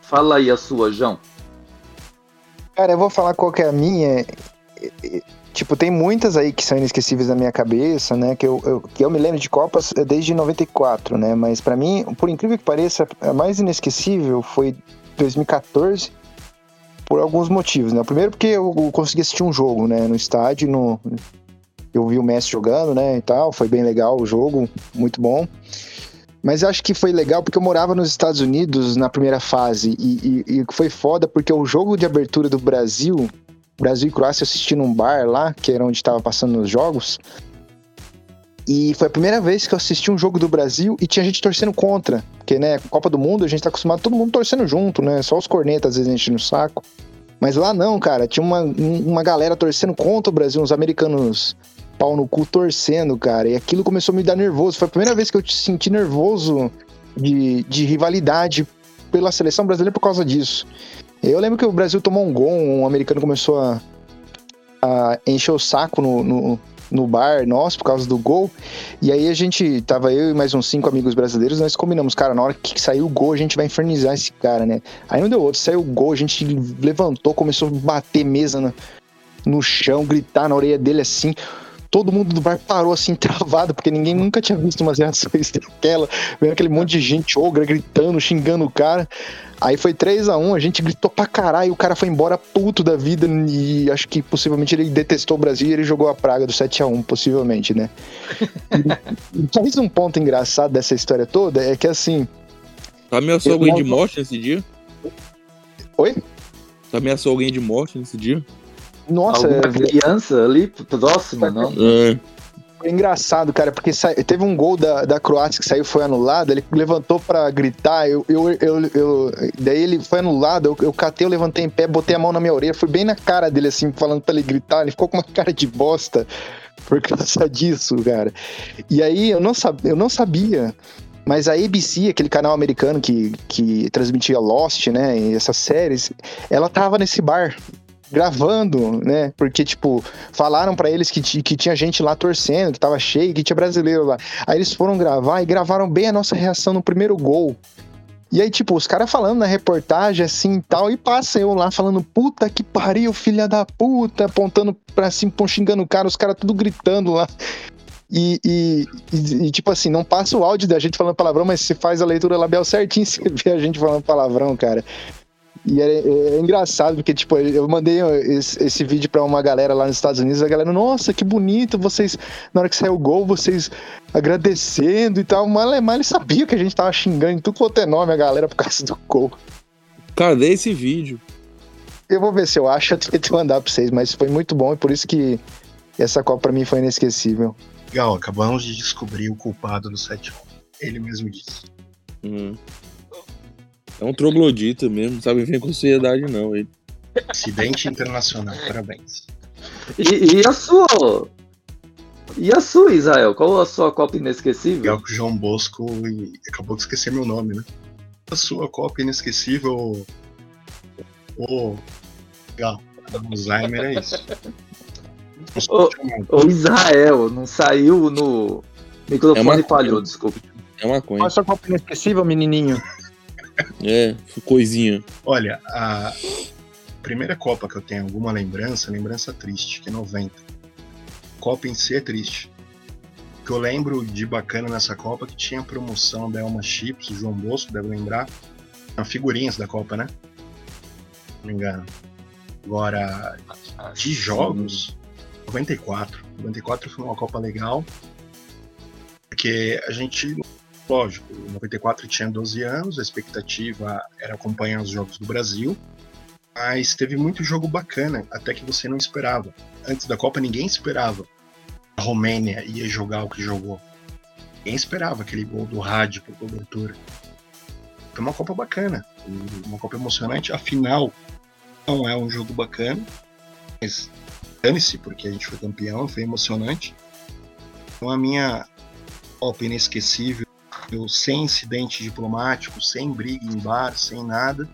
Fala aí a sua, João. Cara, eu vou falar qual que é a minha. Tipo, tem muitas aí que são inesquecíveis na minha cabeça, né? Que eu, eu- que eu me lembro de Copas eh, desde 94, né? Mas pra mim, por incrível que pareça, a mais inesquecível foi 2014 por alguns motivos, né? Primeiro porque eu consegui assistir um jogo, né? No estádio, no... eu vi o Messi jogando, né? E tal, foi bem legal o jogo, muito bom. Mas acho que foi legal porque eu morava nos Estados Unidos na primeira fase e, e- e foi foda porque o jogo de abertura do Brasil, Brasil e Croácia, eu assisti num bar lá, que era onde estava passando os jogos. E foi a primeira vez que eu assisti um jogo do Brasil e tinha gente torcendo contra. Porque, né, Copa do Mundo, a gente tá acostumado todo mundo torcendo junto, né? Só os cornetas às vezes enchendo o saco. Mas lá não, cara, tinha uma, um- uma galera torcendo contra o Brasil, uns americanos pau no cu torcendo, cara. E aquilo começou a me dar nervoso. Foi a primeira vez que eu te senti nervoso de, de rivalidade pela seleção brasileira por causa disso. Eu lembro que o Brasil tomou um gol, um americano começou a, a encher o saco no, no, no bar nosso por causa do gol. E aí a gente, tava eu e mais uns cinco amigos brasileiros, nós combinamos, cara, na hora que sair o gol, a gente vai infernizar esse cara, né? Aí não deu outro, saiu o gol, a gente levantou, começou a bater mesa no, no chão, gritar na orelha dele assim. Todo mundo do bar parou assim, travado, porque ninguém nunca tinha visto umas reações daquela, vendo aquele monte de gente ogra gritando, xingando o cara. Aí foi 3 a 1 a gente gritou pra caralho, o cara foi embora puto da vida e acho que possivelmente ele detestou o Brasil e ele jogou a praga do 7 a 1 possivelmente, né? E mais um ponto engraçado dessa história toda é que assim. Ameaçou alguém não- de morte nesse dia? Oi? Ameaçou alguém de morte nesse dia? Nossa, Alguma é- criança ali próxima, não? É. Foi engraçado, cara, porque sa- teve um gol da, da Croácia que saiu foi anulado, ele levantou pra gritar, eu, eu, eu, eu- daí ele foi anulado, eu, eu catei, eu levantei em pé, botei a mão na minha orelha, fui bem na cara dele, assim, falando pra ele gritar, ele ficou com uma cara de bosta por causa disso, cara. E aí eu não, sab, eu não sabia, mas a ABC, aquele canal americano que, que transmitia Lost, né, e essas séries, ela tava nesse bar gravando, né? Porque, tipo, falaram pra eles que, que tinha gente lá torcendo, que tava cheio, que tinha brasileiro lá. Aí eles foram gravar e gravaram bem a nossa reação no primeiro gol. E aí, tipo, os caras falando na reportagem assim e tal, e passa eu lá falando, puta que pariu, filha da puta, apontando pra cima, xingando o cara, os caras tudo gritando lá. E, e, e, e, tipo assim, não passa o áudio da gente falando palavrão, mas se faz a leitura labial certinho, você vê a gente falando palavrão, cara. E é, é, é engraçado, porque, tipo, eu mandei esse, esse vídeo pra uma galera lá nos Estados Unidos, a galera, nossa, que bonito, vocês, na hora que saiu o gol, vocês agradecendo e tal. Mas, mas ele sabia que a gente tava xingando em tudo quanto é nome a galera por causa do gol. Cadê esse vídeo? Eu vou ver se eu acho, eu tento mandar pra vocês, mas foi muito bom e por isso que essa Copa pra mim foi inesquecível. Legal, acabamos de descobrir o culpado do 7 Ele mesmo disse. Hum. É um troglodita mesmo, não sabe vir com sociedade não, ele. Acidente internacional, parabéns. E, e, a sua? E a sua, Israel? Qual a sua Copa inesquecível? Legal que o João Bosco e acabou de esquecer meu nome, né? A sua Copa inesquecível. Ô. Legal. Alzheimer é isso. O, o, Israel não saiu no. Microfone é falhou, desculpa. É uma coisa. Qual a sua Copa inesquecível, menininho? É, coisinha. Olha, a primeira Copa que eu tenho alguma lembrança, lembrança triste, que é 90. Copa em si é triste. O que eu lembro de bacana nessa Copa que tinha promoção da Elma Chips, o João Bosco deve lembrar. Figurinhas da Copa, né? Não me engano. Agora, de jogos, 94. 94 foi uma Copa legal. Porque a gente lógico, em 94 tinha 12 anos, a expectativa era acompanhar os jogos do Brasil, mas teve muito jogo bacana, até que você não esperava. Antes da Copa, ninguém esperava a Romênia ia jogar o que jogou. Ninguém esperava aquele gol do rádio por cobertura. Foi uma Copa bacana, uma Copa emocionante. A final não é um jogo bacana, mas dane-se, porque a gente foi campeão, foi emocionante. Então a minha Copa inesquecível sem incidente diplomático, sem briga em bar, sem nada,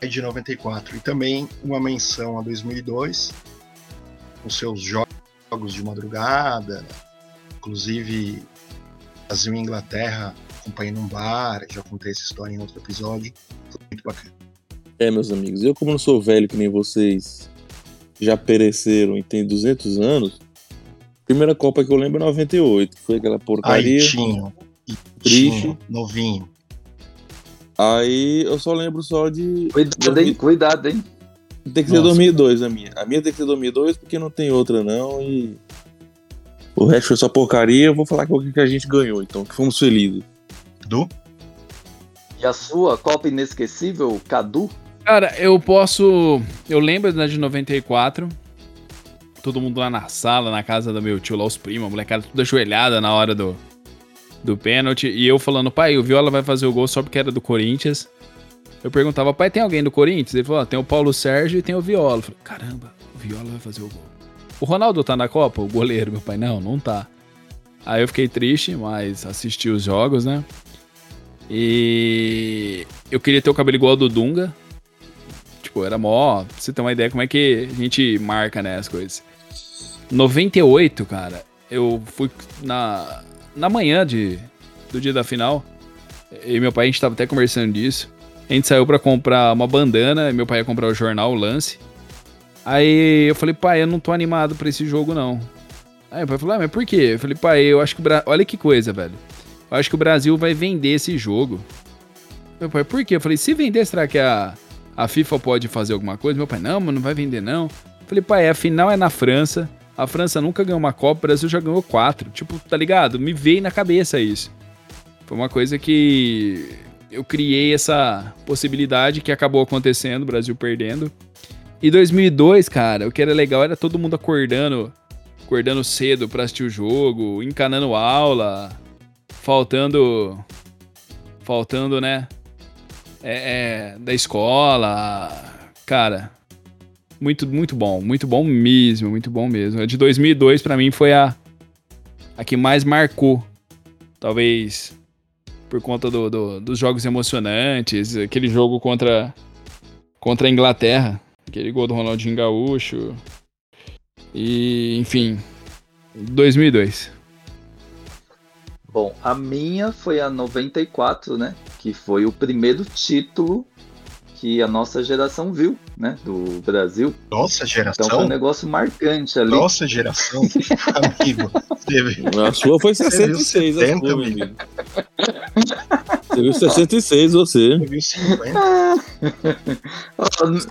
é de 94. E também uma menção a 2002, com seus jogos de madrugada, inclusive Brasil e Inglaterra acompanhando um bar, já contei essa história em outro episódio, foi muito bacana. É, meus amigos, eu como não sou velho que nem vocês, já pereceram e tem 200 anos, primeira Copa que eu lembro é 98, foi aquela porcaria. Triste. Novinho. Aí eu só lembro só de. Cuidado, hein? Cuidado, hein? Tem que ser Nossa. 2002 a minha. A minha tem que ser 2002 porque não tem outra não e. O resto foi só porcaria. Eu vou falar com o que a gente ganhou, então, que fomos felizes. Du? E a sua Copa Inesquecível, Cadu? Cara, eu posso. Eu lembro da de 94. Todo mundo lá na sala, na casa do meu tio, lá os primos, a molecada tudo ajoelhada na hora do, do pênalti. E eu falando, pai, o Viola vai fazer o gol só porque era do Corinthians. Eu perguntava, pai, tem alguém do Corinthians? Ele falou, ah, tem o Paulo Sérgio e tem o Viola. Eu falei, caramba, o Viola vai fazer o gol. O Ronaldo tá na Copa? O goleiro, meu pai, não, não tá. Aí eu fiquei triste, mas assisti os jogos, né? E eu queria ter o cabelo igual ao do Dunga. Tipo, era mó. Pra você ter uma ideia como é que a gente marca, né, as coisas. 98, cara, eu fui na, na manhã de, do dia da final, e meu pai, a gente tava até conversando disso. A gente saiu para comprar uma bandana, meu pai ia comprar o jornal, o lance. Aí eu falei, pai, eu não tô animado pra esse jogo, não. Aí meu pai falou, ah, mas por quê? Eu falei, pai, eu acho que o Brasil. Olha que coisa, velho. Eu acho que o Brasil vai vender esse jogo. Meu pai, por quê? Eu falei, se vender, será que a, a FIFA pode fazer alguma coisa? Meu pai, não, mas não vai vender, não. Eu falei, pai, a final é na França. A França nunca ganhou uma Copa, o Brasil já ganhou quatro. Tipo, tá ligado? Me veio na cabeça isso. Foi uma coisa que eu criei essa possibilidade que acabou acontecendo, o Brasil perdendo. E 2002, cara, o que era legal era todo mundo acordando, acordando cedo para assistir o jogo, encanando aula, faltando, faltando, né, é, é, da escola, cara, muito, muito bom. Muito bom mesmo. Muito bom mesmo. A de 2002, para mim, foi a, a que mais marcou. Talvez por conta do, do, dos jogos emocionantes. Aquele jogo contra, contra a Inglaterra. Aquele gol do Ronaldinho Gaúcho. E, enfim. 2002. Bom, a minha foi a 94, né? que foi o primeiro título que a nossa geração viu, né? Do Brasil. Nossa geração? Então foi um negócio marcante ali. Nossa geração, amigo. Teve... A sua foi 66, a sua, meu amigo. Você viu 66, você. Você viu 50.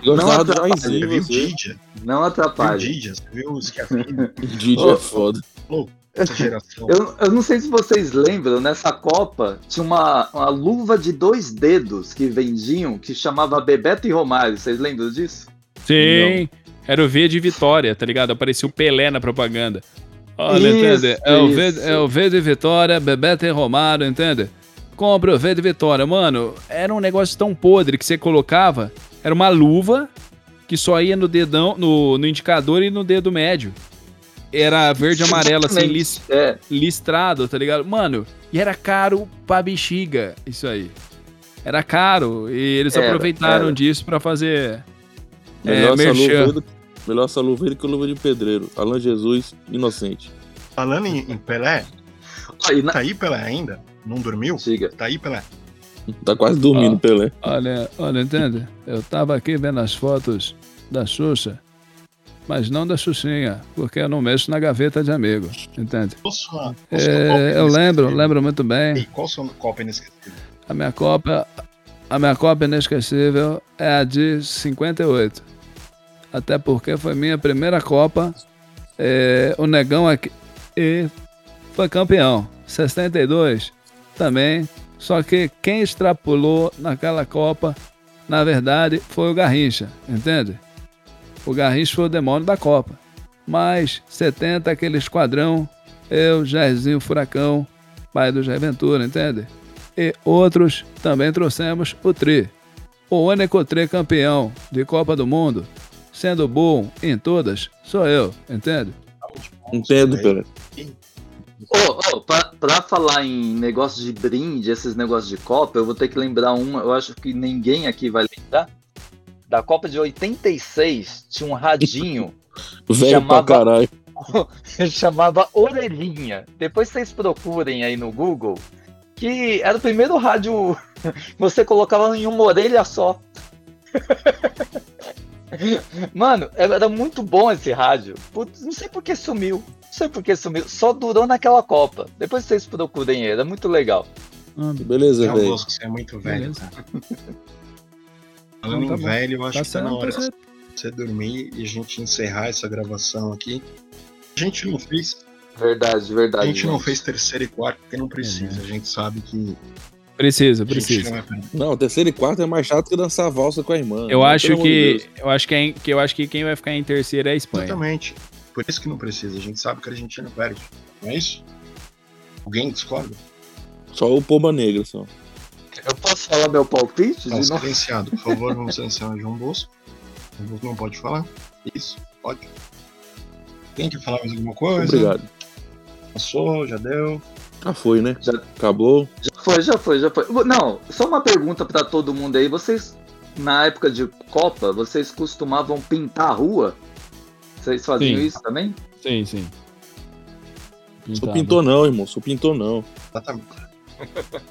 Não Gostava do atrapalhe, Jairzinho, Viu você. Didia? não Viu atrapalhe. Didia? Você viu o Schiaffino? Didi é foda. Pô, Essa geração. Eu, eu não sei se vocês lembram, nessa Copa tinha uma, uma luva de dois dedos que vendiam que chamava Bebeto e Romário. Vocês lembram disso? Sim, era o V de Vitória, tá ligado? Aparecia o Pelé na propaganda. Olha, Isso, entende? É o, v, é o V de Vitória, Bebeto e Romário, entende? Compra o V de Vitória. Mano, era um negócio tão podre que você colocava, era uma luva que só ia no dedão, no, no indicador e no dedo médio. Era verde e amarelo, assim, lis- É, listrado, tá ligado? Mano, e era caro pra bexiga isso aí. Era caro e eles Era, aproveitaram era. disso pra fazer Melhor, é, essa luva merchan. aí do, melhor essa luva aí que a luva de pedreiro. Alan Jesus, inocente. Falando em, em Pelé, ó, e na- tá aí Pelé ainda? Não dormiu? Diga. Tá aí Pelé? Tá quase dormindo, Ó. Pelé. Olha, olha, entende? Eu tava aqui vendo as fotos da Xuxa, mas não da Xuxinha, porque eu não mexo na gaveta de amigos, entende? Qual sua, qual sua É, eu lembro, lembro muito bem. qual sua Copa inesquecível? A minha Copa, a minha Copa inesquecível é a de 58. Até porque foi minha primeira Copa. É, o Negão aqui e foi campeão. 62 também. Só que quem extrapolou naquela Copa, na verdade, foi o Garrincha, entende? O Garrincha foi o demônio da Copa. Mas 70, aquele esquadrão, eu, Jairzinho Furacão, pai do Jair Ventura, entende? E outros também trouxemos o Tri. O único Tri campeão de Copa do Mundo, sendo bom em todas, sou eu, entende? Entendo, Pelé. Ô, ô, pra, pra falar em negócio de brinde, esses negócios de Copa, eu vou ter que lembrar uma, eu acho que ninguém aqui vai lembrar. Da Copa de 86, tinha um radinho Velho Chamava- pra caralho. chamava Orelhinha. Depois vocês procurem aí no Google, que era o primeiro rádio você colocava em uma orelha só. Mano, era muito bom esse rádio. Putz, não sei por que sumiu. Não sei por que sumiu. Só durou naquela Copa. Depois vocês procurem ele, era muito legal. Beleza, João velho. Você é muito velho, Beleza. cara. Falando Então tá velho, eu acho Tá que tá na tá hora de você dormir e a gente encerrar essa gravação aqui. A gente não fez, Verdade, verdade. a gente não gente. fez terceiro e quarto porque não precisa. A gente sabe que Precisa, precisa. não é Não, terceiro e quarto é mais chato que dançar valsa com a irmã. Eu Não, acho pelo amor de que, eu acho que, é- que eu acho que quem vai ficar em terceiro é a Espanha. Exatamente. Por isso que não precisa. A gente sabe que a Argentina perde. Não é isso? Alguém discorda? Só o Pomba Negra, só. Eu posso falar meu palpite? Não, de novo? silenciado. Por favor, vamos silenciar o João Bosco. O João Bosco não pode falar. Isso, pode. Quem quer falar mais alguma coisa? Obrigado. Passou, já deu. Já foi, né? Já- Acabou. Já foi, já foi, já foi. Não, só uma pergunta pra todo mundo aí. Vocês, na época de Copa, vocês costumavam pintar a rua? Vocês faziam Sim. isso também? Sim, sim. Sou Pintava. pintor não, irmão. Sou pintor não. Exatamente.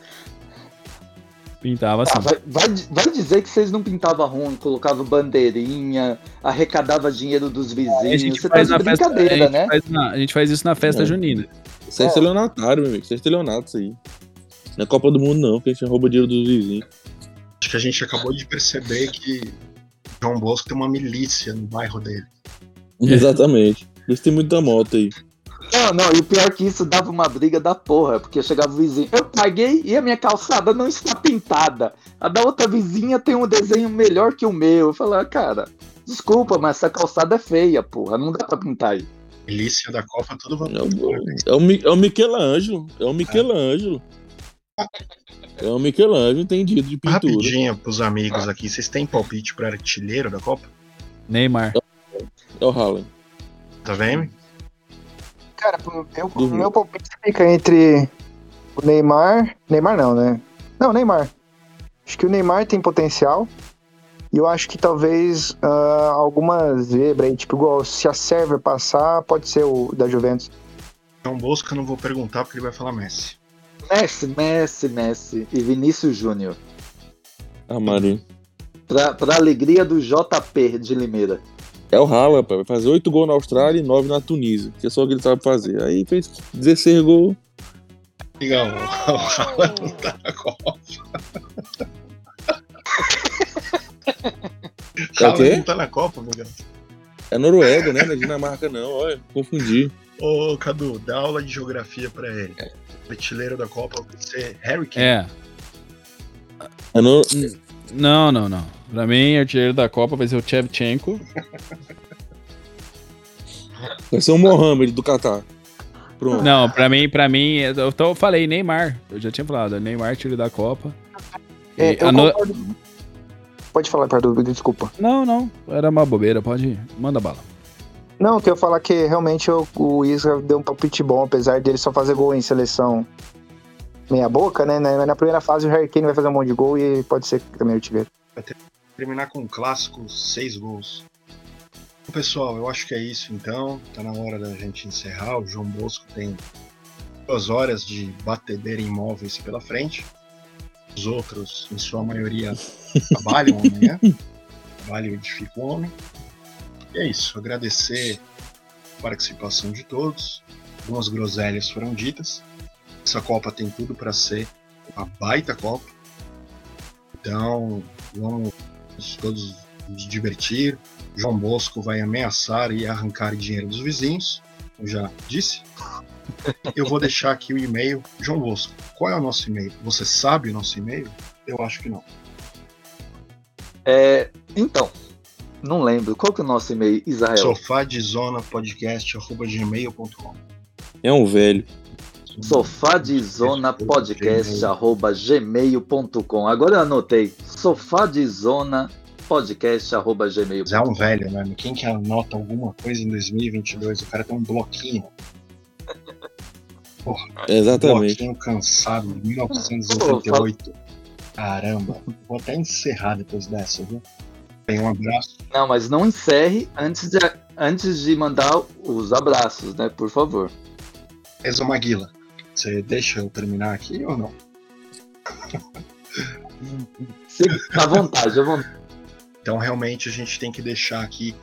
Pintava assim. Ah, vai, vai, vai dizer que vocês não pintavam ruim, colocavam bandeirinha, arrecadava dinheiro dos A vizinhos. gente Você tá faz de na festa, a brincadeira, gente né? faz na- a gente faz isso na festa É. junina. Isso é estelionatário, meu amigo. Isso é estelionato, isso aí. Não é Copa do Mundo, não, que a gente rouba dinheiro dos vizinhos. Acho que a gente acabou de perceber que João Bosco tem uma milícia no bairro dele. Exatamente. Por isso tem muita moto aí. Não, não, e o pior que isso dava uma briga da porra, porque chegava o vizinho, eu paguei e a minha calçada não está pintada. A da outra vizinha tem um desenho melhor que o meu. Eu falava, cara, desculpa, mas essa calçada é feia, porra, não dá pra pintar aí. Milícia da Copa, tudo vai. É o, é o, é o Michelangelo. É o Michelangelo. É o Michelangelo entendido de pintura. Rapidinho pros amigos aqui, vocês têm palpite para artilheiro da Copa? Neymar. É o Haaland. Tá vendo? Cara, eu, o Dormiu. meu palpite fica entre o Neymar. Neymar não, né? Não, Neymar. Acho que o Neymar tem potencial. E eu acho que talvez ah, alguma zebra aí, tipo, igual se a Sérvia passar, pode ser o da Juventus. João Bosco eu não vou perguntar porque ele vai falar Messi. Messi, Messi, Messi e Vinícius Júnior. Ah, Maria. Pra, pra alegria do JP de Limeira. É o Haaland, pai. Vai fazer 8 gols na Austrália e 9 na Tunísia. Que é só o que ele sabe fazer. Aí fez 16 gols. Legal, o Haaland não tá na Copa. É o quê? não tá na Copa, Miguel. É Noruega, né? Não é Dinamarca, não. Olha, confundi. Ô, Cadu, dá aula de geografia pra ele. O artilheiro da Copa vai ser Harry Kane. É. É no... Não, não, não. Pra mim, artilheiro da Copa vai ser o Chevchenko. Vai ser o Mohamed do Catar. Pronto. Não, pra mim, pra mim, eu, tô- eu falei Neymar. Eu já tinha falado, Neymar, artilheiro da Copa. É, no- concordo. Pode falar, Pardo, desculpa. Não, não, era uma bobeira, pode ir. Manda bala. Não, que eu ia falar que realmente o, o Isra deu um palpite bom, apesar dele só fazer gol em seleção meia boca, né? Na, na primeira fase o Harry Kane vai fazer um monte de gol e pode ser que também eu tiver. Terminar com um clássico, seis gols. Bom, pessoal, eu acho que é isso então. Tá na hora da gente encerrar. O João Bosco tem duas horas de batedeira imóveis pela frente. Os outros, em sua maioria, trabalham amanhã. Trabalho e edifica o homem. E é isso. Agradecer a participação de todos. Algumas groselhas foram ditas. Essa Copa tem tudo para ser uma baita Copa. Então, vamos todos nos divertir. João Bosco vai ameaçar e arrancar dinheiro dos vizinhos, como já disse. Eu vou deixar aqui o e-mail. João Bosco, qual é o nosso e-mail? Você sabe o nosso e-mail? Eu acho que não. É, então, não lembro. Qual que é o nosso e-mail, Israel? Sofá de zona podcast@gmail.com. É um velho. Sofá de Zona Podcast arroba gmail.com. Agora eu anotei. Sofá de Zona Podcast arroba gmail. É um velho, né? Quem que anota alguma coisa em 2022? O cara tem um bloquinho. Porra, Exatamente. bloquinho cansado, 1988. Caramba, vou até encerrar depois dessa, viu? Tem um abraço. Não, mas não encerre antes de, antes de mandar os abraços, né? Por favor. Enzo Maguila, você deixa eu terminar aqui ou não? Fique à vontade, à vontade. Então, realmente, a gente tem que deixar aqui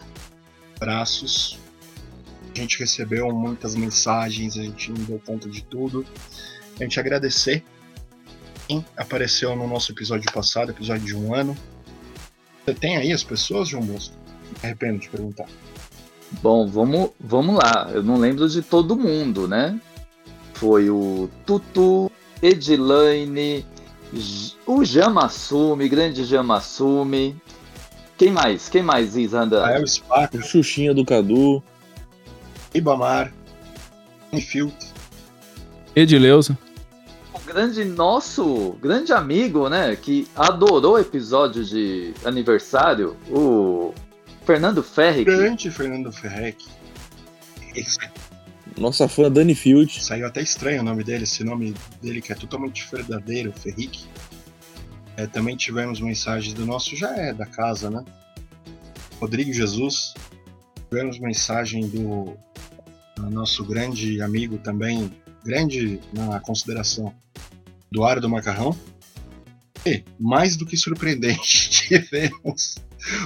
abraços. A gente recebeu muitas mensagens, a gente não deu conta de tudo. A gente agradecer quem apareceu no nosso episódio passado, episódio de um ano. Você tem aí as pessoas, João Bosco? Me arrependo de perguntar. Bom, vamos, vamos lá. Eu não lembro de todo mundo, né? Foi o Tutu, Edilaine, o Jamassumi, grande Jamassumi. Quem mais? Quem mais, Isanda? Rael Spaca, O Xuxinha do Cadu. Ibamar, Enfield, Edileuza. O grande nosso, grande amigo, né? Que adorou o episódio de aniversário, o Fernando Ferri. grande Fernando Ferrec. Nossa fã Dani Field. Saiu até estranho o nome dele, esse nome dele que é totalmente verdadeiro, Ferric. É, também tivemos mensagens do nosso, já é da casa, né? Rodrigo Jesus. Tivemos mensagem do, do nosso grande amigo também, grande na consideração, Eduardo Macarrão. E, mais do que surpreendente, tivemos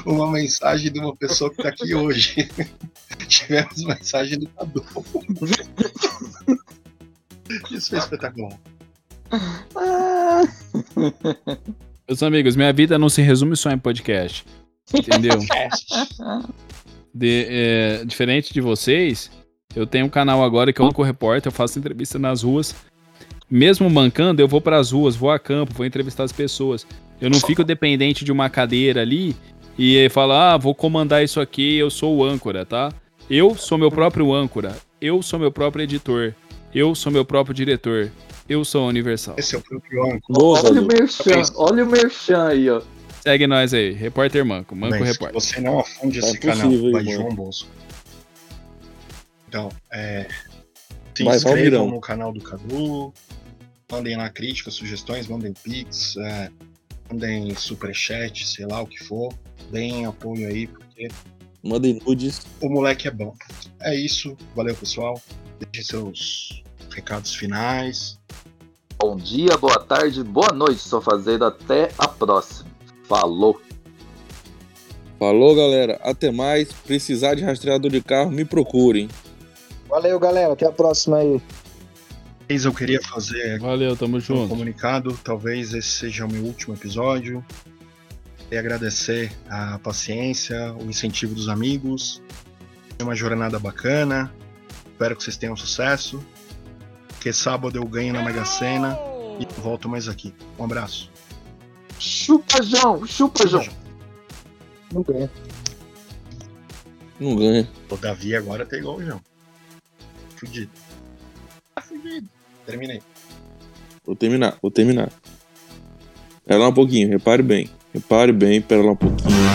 uma mensagem de uma pessoa que está aqui hoje. tivemos mensagem do Cadu. Isso é espetacular. Ah, Meus amigos, minha vida não se resume só em podcast. Entendeu? De- é, diferente de vocês, eu tenho um canal agora que é o Único Repórter, eu faço entrevista nas ruas. Mesmo mancando, eu vou pras ruas, vou a campo, vou entrevistar as pessoas. Eu não fico dependente de uma cadeira ali e falar, ah, vou comandar isso aqui, eu sou o âncora, tá? Eu sou meu próprio âncora, eu sou meu próprio editor, eu sou meu próprio diretor, eu sou a Universal. Esse é o próprio âncora. Boa, olha o merchan, olha o merchan aí, ó. Segue nós aí, Repórter Manco, Manco se Repórter. você não afunde Tá esse canal, impossível, vai irmão. João Bosco. Então, é, se Vai, inscrevam no canal do Cadu, mandem lá críticas, sugestões, mandem pix, é, mandem superchat, sei lá o que for, deem apoio aí, porque Mandem nudes. o moleque é bom. É isso, valeu pessoal, deixem seus recados finais. Bom dia, boa tarde, boa noite, Sofazeiro. Até a próxima. Falou. Falou, galera. Até mais. Precisar de rastreador de carro, me procurem. Valeu, galera. Até a próxima aí. Eu queria fazer Valeu, tamo um junto. comunicado. Talvez esse seja o meu último episódio. Queria agradecer a paciência, o incentivo dos amigos. Foi uma jornada bacana. Espero que vocês tenham sucesso. Porque sábado eu ganho na Mega Sena e volto mais aqui. Um abraço. Chupa, João. Chupa, João. Não ganha. Não ganha. O Davi agora tá igual o João. Fudido. Fudido. Terminei. Vou terminar, vou terminar. Pera lá um pouquinho, repare bem. Repare bem, pera lá um pouquinho.